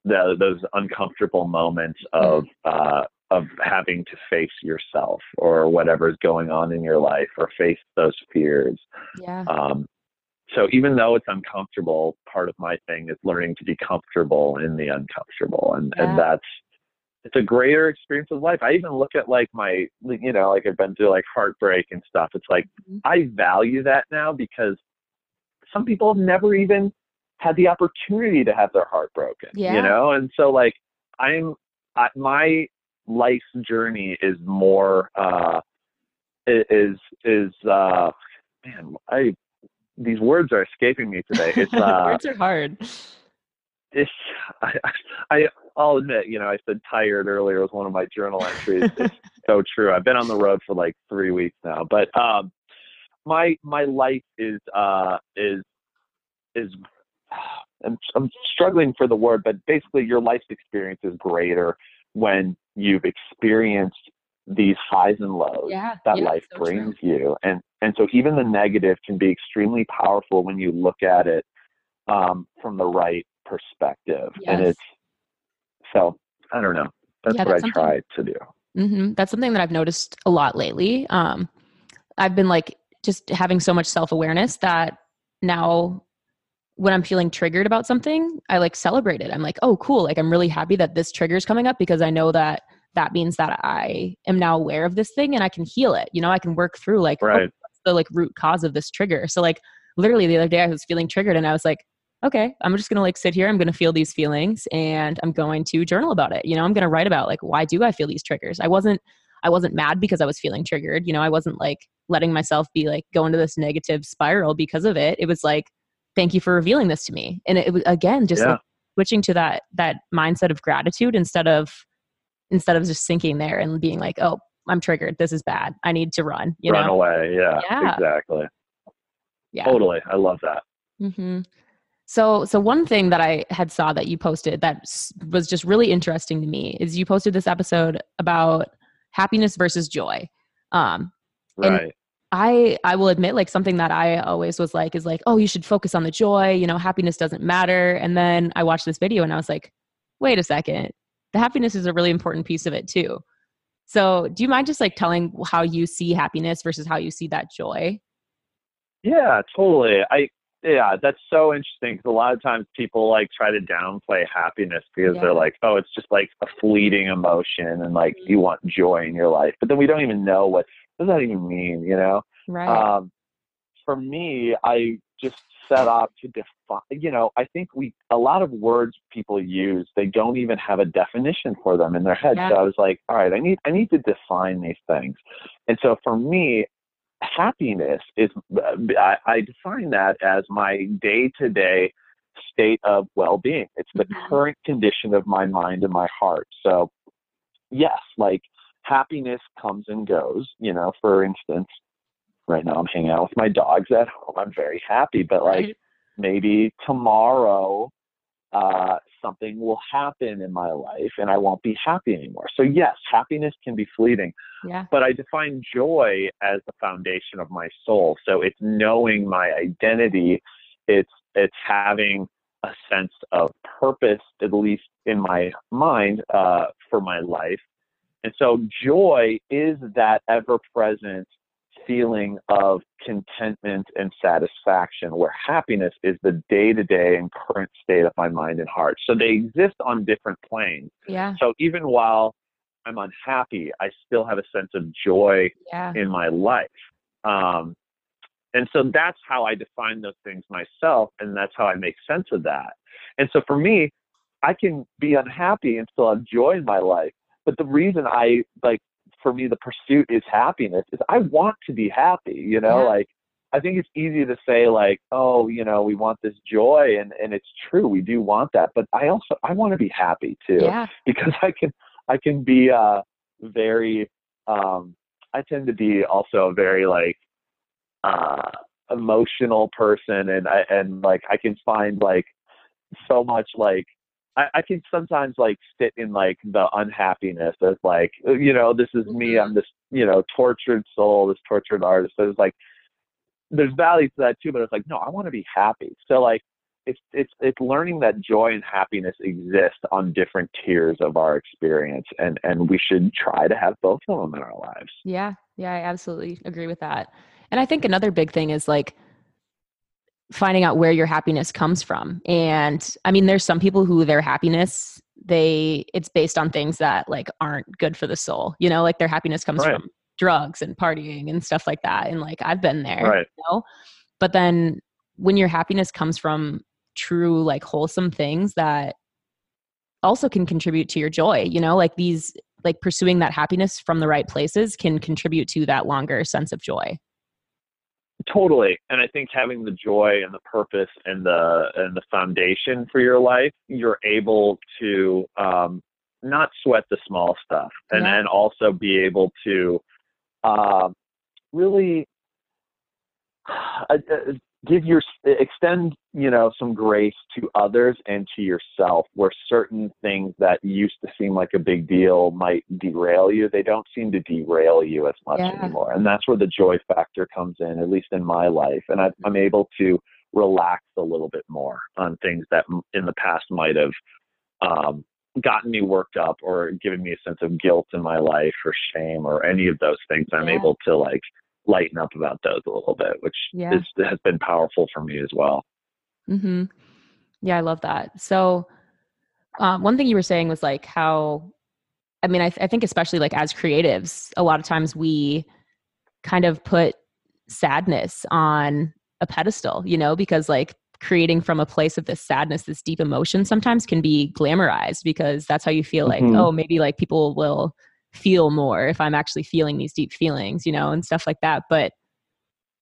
the, those uncomfortable moments of uh, of having to face yourself or whatever's going on in your life or face those fears. Yeah. Um, so even though it's uncomfortable, part of my thing is learning to be comfortable in the uncomfortable, and yeah. and that's it's a greater experience of life. I even look at like my, you know, like I've been through like heartbreak and stuff. It's like mm-hmm. I value that now because some people have never even had the opportunity to have their heart broken yeah. you know? And so like i'm I, my life's journey is more uh is is uh man i these words are escaping me today. It's [LAUGHS] uh words are hard. it's [LAUGHS] I, I i'll admit you know i said tired earlier was one of my journal entries. It's [LAUGHS] so true. I've been on the road for like three weeks now. But um my my life is uh is is [SIGHS] I'm, I'm struggling for the word, but basically your life experience is greater when you've experienced these highs and lows yeah, that yeah, life so brings true. you. And and so even the negative can be extremely powerful when you look at it um, from the right perspective. Yes. And it's so I don't know. That's yeah, what that's I try to do. Mm-hmm. That's something that I've noticed a lot lately. Um, I've been like just having so much self awareness that now when I'm feeling triggered about something, I like celebrate it. I'm like, oh, cool. Like, I'm really happy that this trigger is coming up because I know that that means that I am now aware of this thing and I can heal it. You know, I can work through like, oh, right. oh, the like root cause of this trigger. So, like, literally the other day I was feeling triggered and I was like, okay, I'm just going to like sit here. I'm going to feel these feelings and I'm going to journal about it. You know, I'm going to write about like, why do I feel these triggers? I wasn't, I wasn't mad because I was feeling triggered. You know, I wasn't like letting myself be like go into this negative spiral because of it. It was like, thank you for revealing this to me and it, was again just yeah. like switching to that that mindset of gratitude instead of instead of just sinking there and being like oh i'm triggered this is bad i need to run you run know? away yeah, yeah, exactly yeah totally i love that mm-hmm. so so one thing that i had saw that you posted that was just really interesting to me is you posted this episode about happiness versus joy um right I I will admit like something that I always was like is like, oh, you should focus on the joy, you know, happiness doesn't matter. And then I watched this video and I was like, wait a second. The happiness is a really important piece of it too. So, do you mind just like telling how you see happiness versus how you see that joy? Yeah, totally. I yeah, that's so interesting because a lot of times people like try to downplay happiness because yeah. they're like, oh, it's just like a fleeting emotion and like mm-hmm. you want joy in your life. But then we don't even know what what does that even mean, you know? Right. Um, for me, I just set out to define, you know, I think we, a lot of words people use, they don't even have a definition for them in their head. Yeah. So I was like, all right, I need, I need to define these things. And so for me, happiness is, I, I define that as my day to day state of well being. It's the mm-hmm. current condition of my mind and my heart. So, yes, like happiness comes and goes. You know, for instance, right now I'm hanging out with my dogs at home. I'm very happy, but like maybe tomorrow uh, something will happen in my life and I won't be happy anymore. So yes, happiness can be fleeting. Yeah. But I define joy as the foundation of my soul. So it's knowing my identity. It's it's having a sense of purpose, at least in my mind, uh, for my life. And so joy is that ever present feeling of contentment and satisfaction, where happiness is the day to day and current state of my mind and heart. So they exist on different planes. Yeah. So even while I'm unhappy, I still have a sense of joy yeah. in my life. Um, and so that's how I define those things myself, and that's how I make sense of that. And so for me, I can be unhappy and still have joy in my life. But the reason I like for me the pursuit is happiness is I want to be happy, you know, Yeah. like I think it's easy to say like, oh, you know, we want this joy and and it's true, we do want that, but I also I want to be happy too Yeah. because I can I can be uh very um I tend to be also a very like uh emotional person and I and like I can find like so much like I, I can sometimes like sit in like the unhappiness of like you know this is me Mhm. I'm this you know tortured soul this tortured artist so it's like there's value to that too but it's like no I want to be happy so like it's it's it's learning that joy and happiness exist on different tiers of our experience and and we should try to have both of them in our lives Yeah, yeah, I absolutely agree with that. And I think another big thing is like finding out where your happiness comes from. And I mean, there's some people who their happiness they it's based on things that like aren't good for the soul. You know, like their happiness comes Right. from drugs and partying and stuff like that. And like I've been there. Right. You know? But then when your happiness comes from true like wholesome things that also can contribute to your joy, you know, like these like pursuing that happiness from the right places can contribute to that longer sense of joy. Totally. And I think having the joy and the purpose and the and the foundation for your life, you're able to um, not sweat the small stuff and Yeah. and also be able to um, really [SIGHS] uh, uh, give your extend you know some grace to others and to yourself where certain things that used to seem like a big deal might derail you they don't seem to derail you as much Yeah. anymore and that's where the joy factor comes in at least in my life and I, i'm able to relax a little bit more on things that in the past might have um, gotten me worked up or given me a sense of guilt in my life or shame or any of those things i'm Yeah. able to like lighten up about those a little bit which Yeah. is, has been powerful for me as well hmm Yeah, I love that. So, um, one thing you were saying was like how, I mean, I, th- I think especially like as creatives, a lot of times we kind of put sadness on a pedestal, you know, because like creating from a place of this sadness, this deep emotion sometimes can be glamorized because that's how you feel like, Mhm. oh, maybe like people will feel more if I'm actually feeling these deep feelings, you know, and stuff like that. But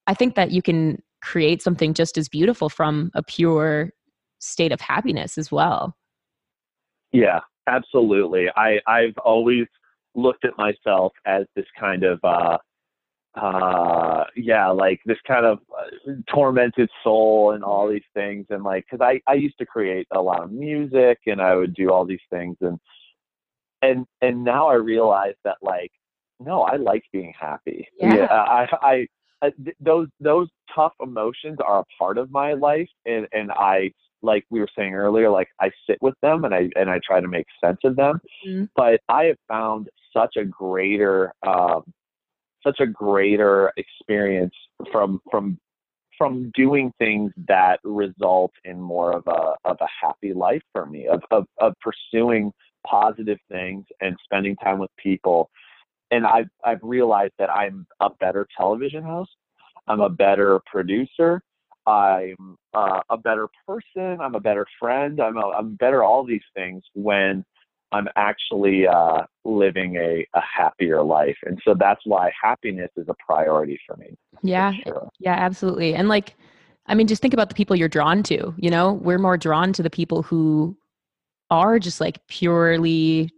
I think that you can create something just as beautiful from a pure state of happiness as well. Yeah, absolutely. I I've always looked at myself as this kind of uh uh yeah like this kind of uh, tormented soul and all these things and like because i i used to create a lot of music and i would do all these things and and and now i realize that like no i like being happy [LAUGHS] Yeah. i i, I th- those those tough emotions are a part of my life and and i like we were saying earlier like i sit with them and i and i try to make sense of them Mhm. but i have found such a greater um such a greater experience from from from doing things that result in more of a of a happy life for me of of, of pursuing positive things and spending time with people and I've I've realized that I'm a better television host. I'm a better producer. I'm uh, a better person. I'm a better friend. I'm a, I'm better all these things when I'm actually uh, living a, a happier life. And so that's why happiness is a priority for me. for Yeah, sure. yeah, absolutely. And like, I mean, just think about the people you're drawn to. You know, we're more drawn to the people who are just like purely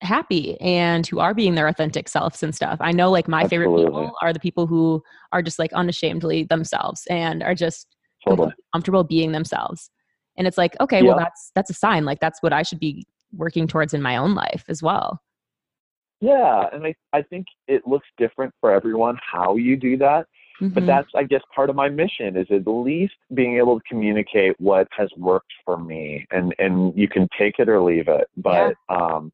happy and who are being their authentic selves and stuff. I know like my favorite people are the people who are just like unashamedly themselves and are just Totally. comfortable being themselves. And it's like, okay, well that's that's a sign. Like that's what I should be working towards in my own life as well. Yeah, and I, I think it looks different for everyone how you do that. But Mhm. that's, I guess, part of my mission is at least being able to communicate what has worked for me, and and you can take it or leave it. But um,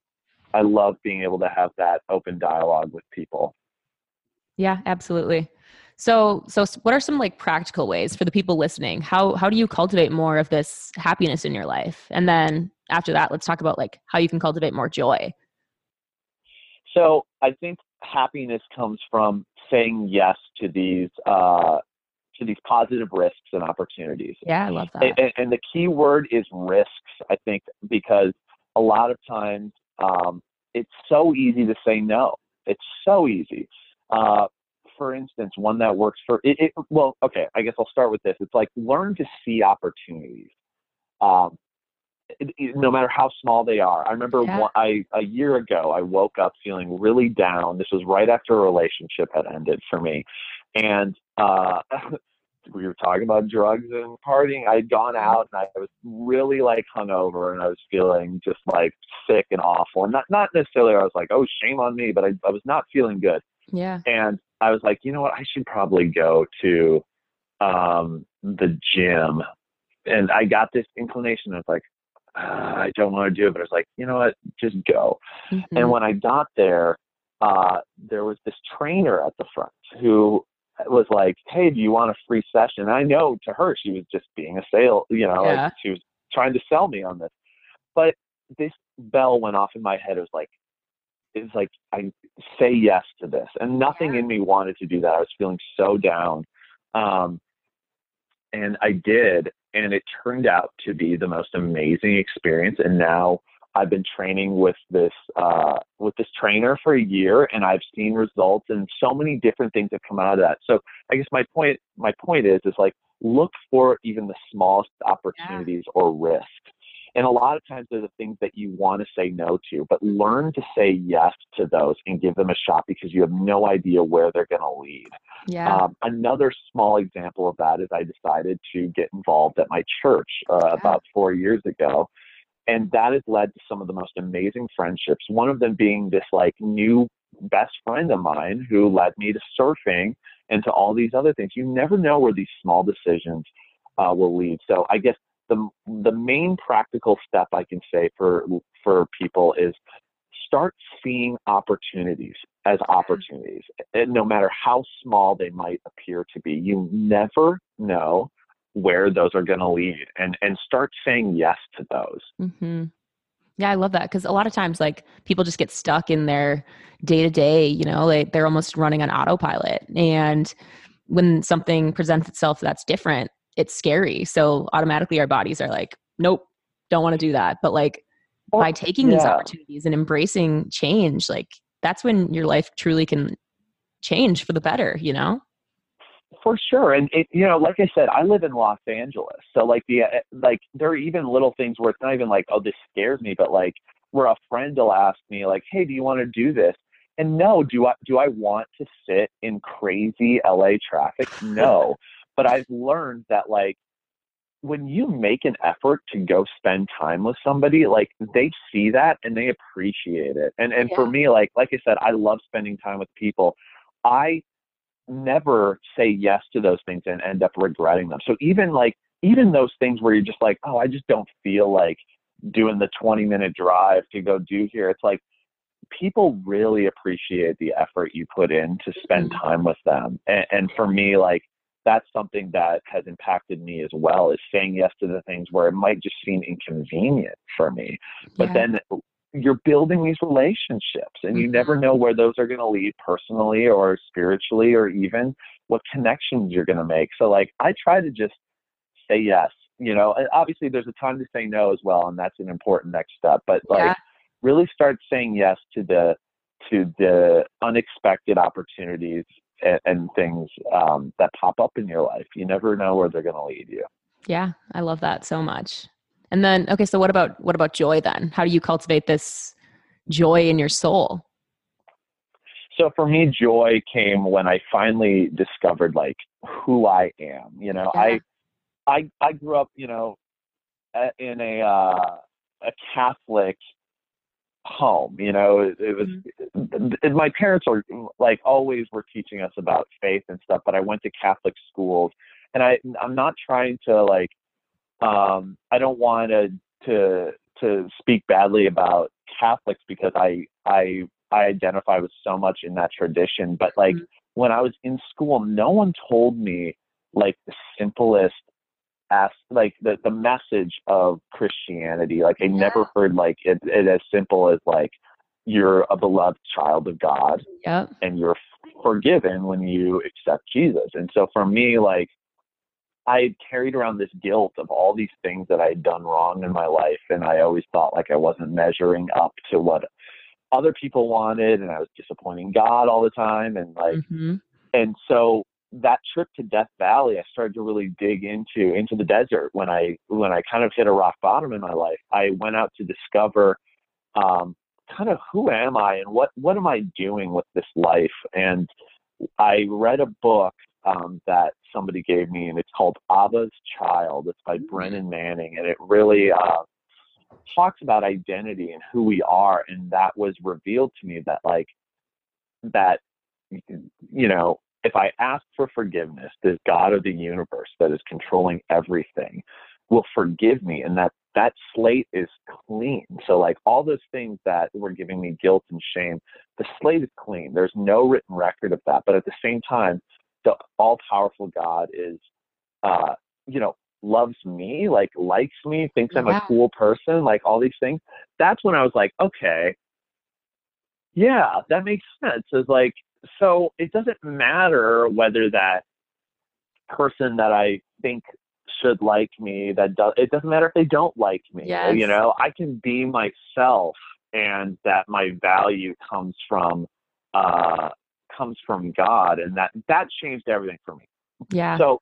I love being able to have that open dialogue with people. Yeah, absolutely. So, so what are some like practical ways for the people listening? How how do you cultivate more of this happiness in your life? And then after that, let's talk about like how you can cultivate more joy. So I think happiness comes from saying yes to these uh, to these positive risks and opportunities. Yeah, I love that. And, and the key word is risks. I think because a lot of times um, it's so easy to say no. It's so easy. Uh, for instance, one that works for it, it, Well, okay, I guess I'll start with this. It's like learn to see opportunities. Um, no matter how small they are. I remember yeah. one, I a year ago I woke up feeling really down. This was right after a relationship had ended for me, and uh, [LAUGHS] we were talking about drugs and partying. I had gone mm-hmm. out and I was really like hungover and I was feeling just like sick and awful. And not not necessarily I was like, oh shame on me, but I, I was not feeling good. Yeah. And I was like, you know what, I should probably go to um the gym. And I got this inclination. I was like, uh, I don't want to do it, but I was like, you know what, just go. Mm-hmm. And when I got there, uh, there was this trainer at the front who was like, "Hey, do you want a free session?" And I know to her she was just being a sale, you know, yeah. like she was trying to sell me on this. But this bell went off in my head. It was like, it was like I say yes to this, and nothing yeah. in me wanted to do that. I was feeling so down, um, and I did, and it turned out to be the most amazing experience. And now I've been training with this uh, with this trainer for a year, and I've seen results, and so many different things have come out of that. So I guess my point my point is is like look for even the smallest opportunities yeah. or risks. And a lot of times they're the things that you want to say no to, but learn to say yes to those and give them a shot because you have no idea where they're going to lead. Yeah. Um, another small example of that is I decided to get involved at my church uh, yeah. about four years ago and that has led to some of the most amazing friendships one of them being this like new best friend of mine who led me to surfing and to all these other things you never know where these small decisions uh, will lead so i guess the the main practical step i can say for for people is start seeing opportunities as opportunities and no matter how small they might appear to be. You never know where those are going to lead and and start saying yes to those. Mm-hmm. yeah i love that because a lot of times like people just get stuck in their day to day you know like they're almost running on autopilot and when something presents itself that's different it's scary. So automatically our bodies are like nope don't want to do that. But like well, by taking yeah. these opportunities and embracing change like that's when your life truly can change for the better you know? For sure and it you know like i said i live in los angeles so like the uh, like there are even little things where it's not even like oh this scares me but like where a friend will ask me like hey do you want to do this? And no do i do i want to sit in crazy la traffic? No but i've learned that like when you make an effort to go spend time with somebody like they see that and they appreciate it and and yeah. for me like like i said i love spending time with people i never say yes to those things and end up regretting them. So even like even those things where you're just like, oh, I just don't feel like doing the 20 minute drive to go do here. It's like people really appreciate the effort you put in to spend mm-hmm. time with them. And, and for me, like that's something that has impacted me as well is saying yes to the things where it might just seem inconvenient for me. But yeah. then you're building these relationships and you mm-hmm. never know where those are going to lead personally or spiritually or even what connections you're going to make so like i try to just say yes you know and obviously there's a time to say no as well and that's an important next step but like yeah. really start saying yes to the to the unexpected opportunities and, and things um, that pop up in your life you never know where they're going to lead you yeah i love that so much and then, okay, so what about what about joy then? How do you cultivate this joy in your soul? So for me, joy came when I finally discovered like who I am. You know, yeah. I I I grew up, you know, in a uh, a Catholic home. You know, it, it was mm-hmm. my parents were like always were teaching us about faith and stuff. But I went to Catholic schools, and I I'm not trying to like um, I don't want to to to speak badly about Catholics because I I I identify with so much in that tradition. But like mm-hmm. when I was in school, no one told me like the simplest as like the the message of Christianity. Like I yeah. never heard like it, it as simple as like you're a beloved child of God Yep. and you're forgiven when you accept Jesus. And so for me, like, I carried around this guilt of all these things that I had done wrong in my life. And I always thought like I wasn't measuring up to what other people wanted. And I was disappointing God all the time. And like, hmm and so that trip to Death Valley, I started to really dig into into the desert when I when I kind of hit a rock bottom in my life. I went out to discover um, kind of who am I and what what am I doing with this life. And I read a book um, that somebody gave me, and it's called Abba's Child. It's by Brennan Manning, and it really uh, talks about identity and who we are. And that was revealed to me that like that you know if I ask for forgiveness, this God of the universe that is controlling everything will forgive me, and that that slate is clean. So like all those things that were giving me guilt and shame, the slate is clean. There's no written record of that. But at the same time, the all powerful God is, uh, you know, loves me, like likes me, thinks I'm Yeah. a cool person, like all these things. That's when I was like, okay, yeah, that makes sense. It's like, so it doesn't matter whether that person that I think should like me, that does, it doesn't matter if they don't like me. Yes. You know, I can be myself and that my value comes from, uh, comes from God. And that, that changed everything for me. Yeah. So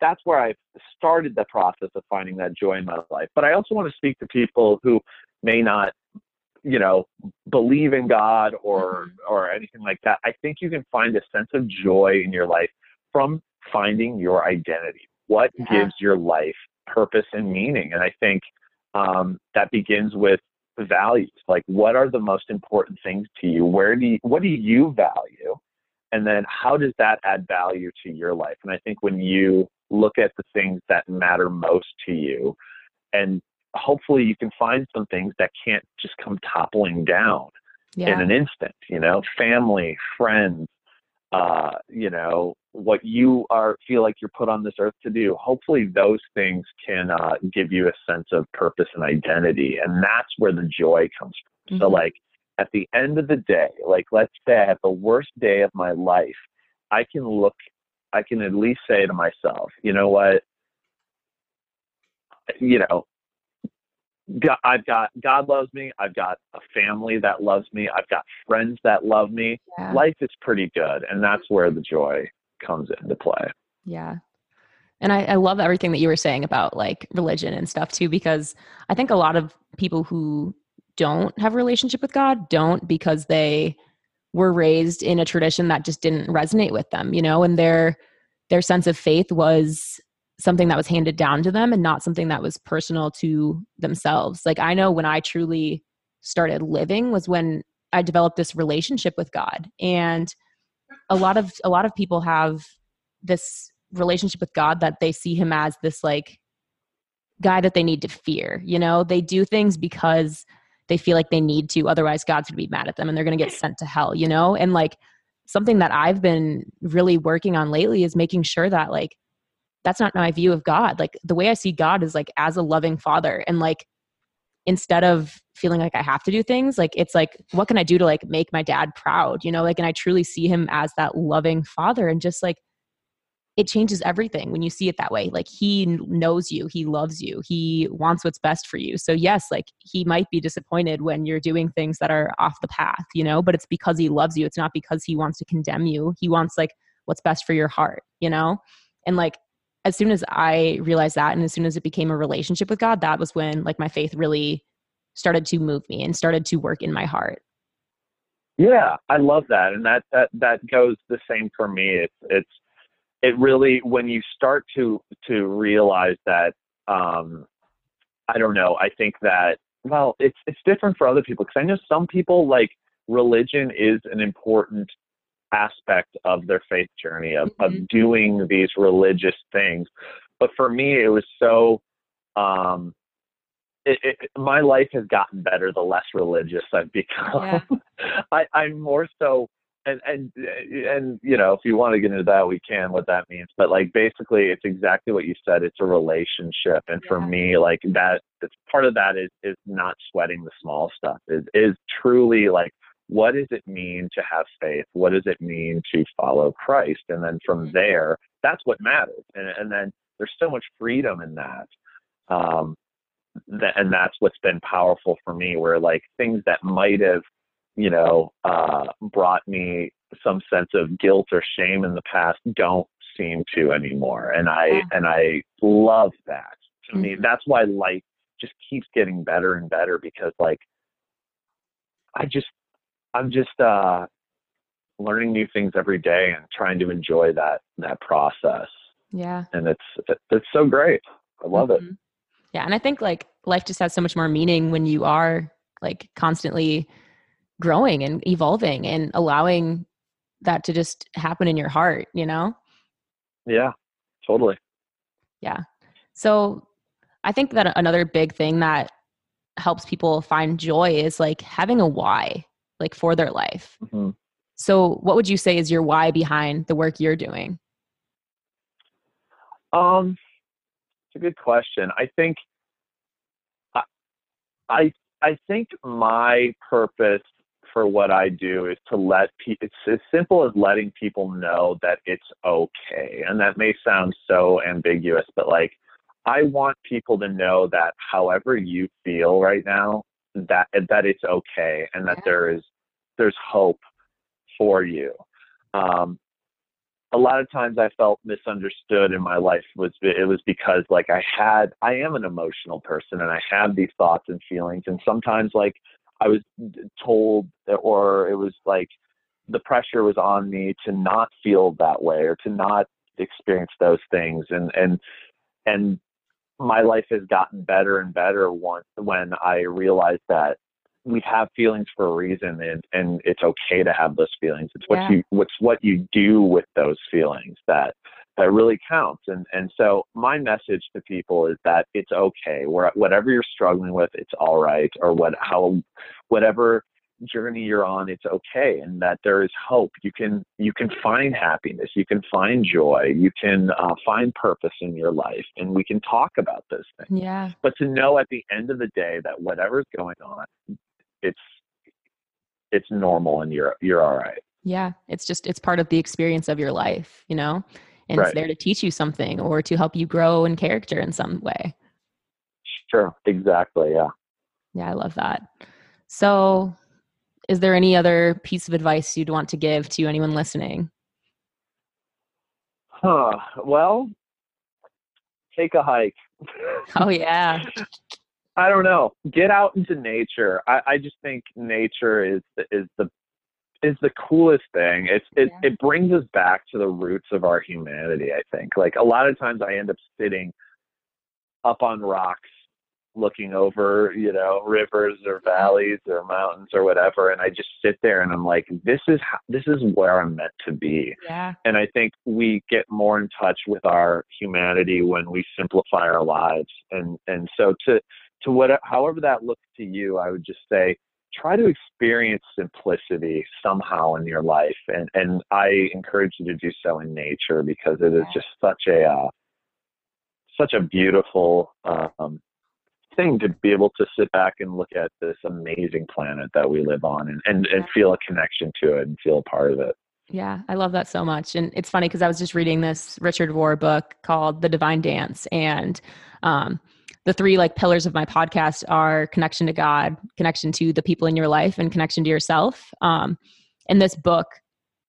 that's where I've started the process of finding that joy in my life. But I also want to speak to people who may not, you know, believe in God or or anything like that. I think you can find a sense of joy in your life from finding your identity. What Yeah. gives your life purpose and meaning? And I think um, that begins with values. Like, what are the most important things to you? Where do you, what do you value? and then how does that add value to your life and i think when you look at the things that matter most to you and hopefully you can find some things that can't just come toppling down in an instant you know family friends uh you know what you are feel like you're put on this earth to do. Hopefully those things can uh give you a sense of purpose and identity and that's where the joy comes from. So Mhm. like at the end of the day, like let's say I have the worst day of my life, I can look, I can at least say to myself, you know what, you know, I've got God loves me. I've got a family that loves me. I've got friends that love me. yeah. Life is pretty good, and that's where the joy comes into play. Yeah. And I, I love everything that you were saying about like religion and stuff too, because I think a lot of people who don't have a relationship with God don't because they were raised in a tradition that just didn't resonate with them, you know, and their their sense of faith was something that was handed down to them and not something that was personal to themselves. Like I know when I truly started living was when I developed this relationship with God. And a lot of a lot of people have this relationship with God that they see him as this like guy that they need to fear. You know, they do things because they feel like they need to, otherwise God's gonna be mad at them and they're gonna get sent to hell, you know? And like something that I've been really working on lately is making sure that like that's not my view of God. Like the way I see God is like as a loving father and like instead of feeling like I have to do things, like it's like, what can I do to like make my dad proud? You know, like, and I truly see him as that loving father and just like, it changes everything when you see it that way. Like he knows you, he loves you, he wants what's best for you. So yes, like he might be disappointed when you're doing things that are off the path, you know, but it's because he loves you. It's not because he wants to condemn you. He wants like what's best for your heart, you know? And like as soon as I realized that and as soon as it became a relationship with God, that was when like my faith really started to move me and started to work in my heart. Yeah, I love that, and that that that goes the same for me. It's it's it really when you start to to realize that um, I don't know. I think that well, it's it's different for other people because I know some people like religion is an important aspect of their faith journey of, Mhm. of doing these religious things, but for me it was so. Um, it, it, my life has gotten better the less religious I've become. [LAUGHS] I, I'm more so and and and you know, if you want to get into that, we can. What that means, but like basically, it's exactly what you said. It's a relationship, and for me, like that, that's part of that is is not sweating the small stuff. Is is truly like, what does it mean to have faith? What does it mean to follow Christ? And then from Mhm. there, that's what matters. And and then there's so much freedom in that. Um, th- and that's what's been powerful for me where like things that might have you know uh brought me some sense of guilt or shame in the past don't seem to anymore and i Yeah. and i love that to me Mhm. that's why life just keeps getting better and better because like i just i'm just uh learning new things every day and trying to enjoy that that process Yeah. and it's it's so great i love it Mhm. Yeah, and I think like life just has so much more meaning when you are like constantly growing and evolving and allowing that to just happen in your heart, you know? yeah totally Yeah. So I think that another big thing that helps people find joy is like having a why, like for their life. Mhm. So what would you say is your why behind the work you're doing? Um, it's a good question. I think I, I I think my purpose for what I do is to let people. It's as simple as letting people know that it's okay, and that may sound so ambiguous, but like I want people to know that however you feel right now, that that it's okay, and that Yeah. there is there's hope for you. Um, a lot of times I felt misunderstood in my life was it was because like I had I am an emotional person and I have these thoughts and feelings and sometimes like I was told or it was like the pressure was on me to not feel that way or to not experience those things and and and my life has gotten better and better once when I realized that we have feelings for a reason and, and it's okay to have those feelings. It's what Yeah. you what's what you do with those feelings that that really counts. And and so my message to people is that it's okay. Where whatever you're struggling with, it's all right. Or what how whatever journey you're on, it's okay. And that there is hope. You can you can find happiness. You can find joy. You can uh, find purpose in your life. And we can talk about those things Yeah. but to know at the end of the day that whatever's going on it's it's normal and you're you're all right Yeah. It's just it's part of the experience of your life, you know? And Right. it's there to teach you something or to help you grow in character in some way. sure exactly yeah Yeah, I love that. So, is there any other piece of advice you'd want to give to anyone listening? huh well take a hike [LAUGHS] Oh, yeah. i don't know get out into nature i i just think nature is the, is the is the coolest thing it's it, Yeah. it brings us back to the roots of our humanity i think like a lot of times i end up sitting up on rocks looking over, you know, rivers or valleys or mountains or whatever, and I just sit there and I'm like, this is how, this is where I'm meant to be. Yeah. And I think we get more in touch with our humanity when we simplify our lives. And and so to to what however that looks to you, I would just say try to experience simplicity somehow in your life and and I encourage you to do so in nature because it is just such a uh, such a beautiful um, thing to be able to sit back and look at this amazing planet that we live on and, and, and feel a connection to it and feel a part of it. Yeah, I love that so much. And it's funny because I was just reading this Richard Rohr book called The Divine Dance. And um, the three like pillars of my podcast are connection to God, connection to the people in your life, and connection to yourself. Um, and this book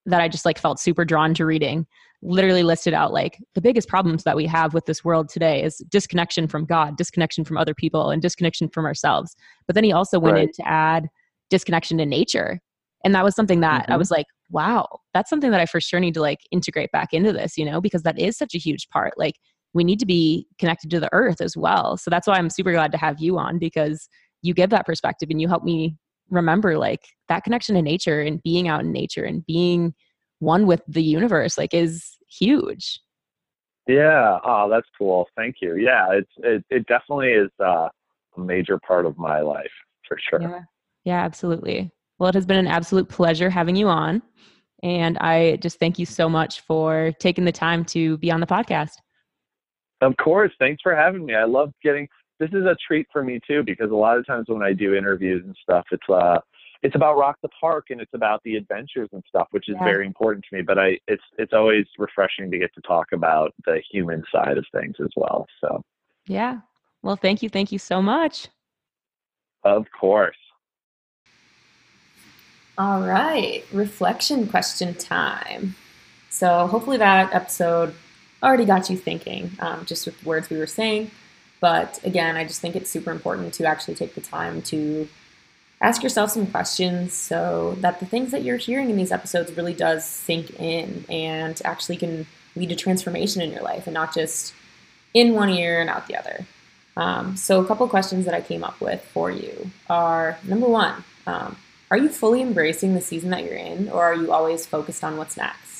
that I just like felt super drawn to reading literally listed out like the biggest problems that we have with this world today is disconnection from God, disconnection from other people, and disconnection from ourselves. But then he also went Right. in to add disconnection to nature. And that was something that I Mhm. was like, wow, that's something that I for sure need to like integrate back into this, you know, because that is such a huge part. Like we need to be connected to the earth as well. So that's why I'm super glad to have you on because you give that perspective and you help me remember like that connection to nature and being out in nature and being one with the universe like is huge. Yeah. Oh, that's cool. Thank you. Yeah. It's, it, it definitely is uh, a major part of my life for sure. Yeah. Yeah, absolutely. Well, it has been an absolute pleasure having you on. And I just thank you so much for taking the time to be on the podcast. Of course. Thanks for having me. I love getting this is a treat for me too because a lot of times when I do interviews and stuff, it's uh it's about Rock the Park and it's about the adventures and stuff, which is yeah. very important to me. But I it's it's always refreshing to get to talk about the human side of things as well. So yeah. Well, thank you. Thank you so much. Of course. All right. Reflection question time. So hopefully that episode already got you thinking, um, just with the words we were saying. But again, I just think it's super important to actually take the time to ask yourself some questions so that the things that you're hearing in these episodes really does sink in and actually can lead to transformation in your life and not just in one ear and out the other. Um, so, a couple questions that I came up with for you are number one, um, are you fully embracing the season that you're in, or are you always focused on what's next?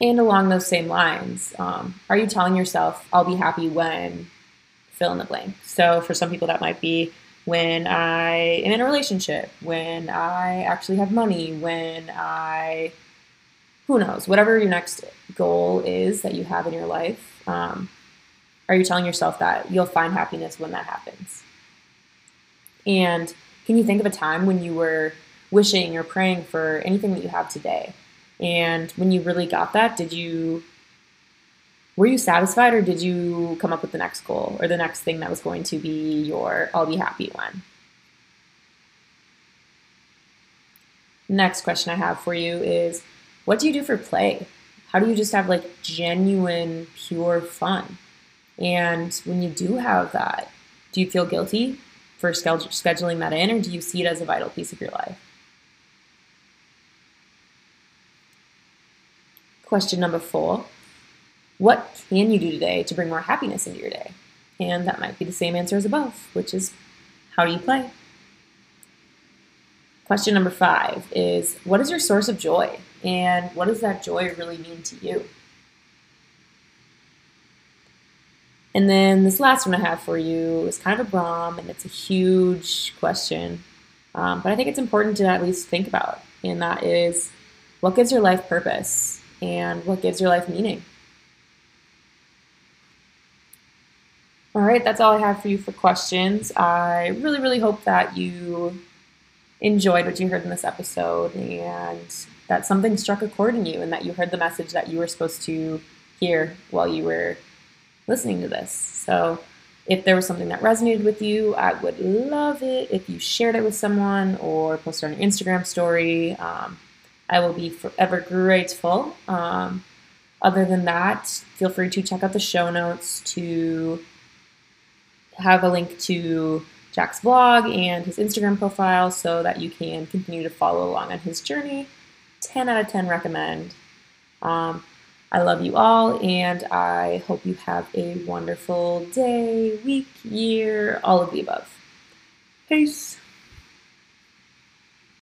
And along those same lines, um, are you telling yourself, I'll be happy when fill in the blank? So for some people, that might be when I am in a relationship, when I actually have money, when I, who knows, whatever your next goal is that you have in your life. Um, are you telling yourself that you'll find happiness when that happens? And can you think of a time when you were wishing or praying for anything that you have today? And when you really got that, did you were you satisfied or did you come up with the next goal or the next thing that was going to be your I'll be happy one? Next question I have for you is what do you do for play? How do you just have like genuine, pure fun? And when you do have that, do you feel guilty for scheduling that in or do you see it as a vital piece of your life? Question number four What can you do today to bring more happiness into your day? And that might be the same answer as above, which is how do you play? Question number five is What is your source of joy? And what does that joy really mean to you? And then this last one I have for you is kind of a bomb, and it's a huge question. Um, but I think it's important to at least think about, and that is what gives your life purpose? And what gives your life meaning. All right, that's all I have for you for questions. I really, really hope that you enjoyed what you heard in this episode and that something struck a chord in you and that you heard the message that you were supposed to hear while you were listening to this. So, if there was something that resonated with you, I would love it if you shared it with someone or posted on your Instagram story. Um, I will be forever grateful. Um, other than that, feel free to check out the show notes to have a link to Jack's blog and his Instagram profile so that you can continue to follow along on his journey. 10 out of 10 recommend. Um, I love you all, and I hope you have a wonderful day, week, year, all of the above. Peace.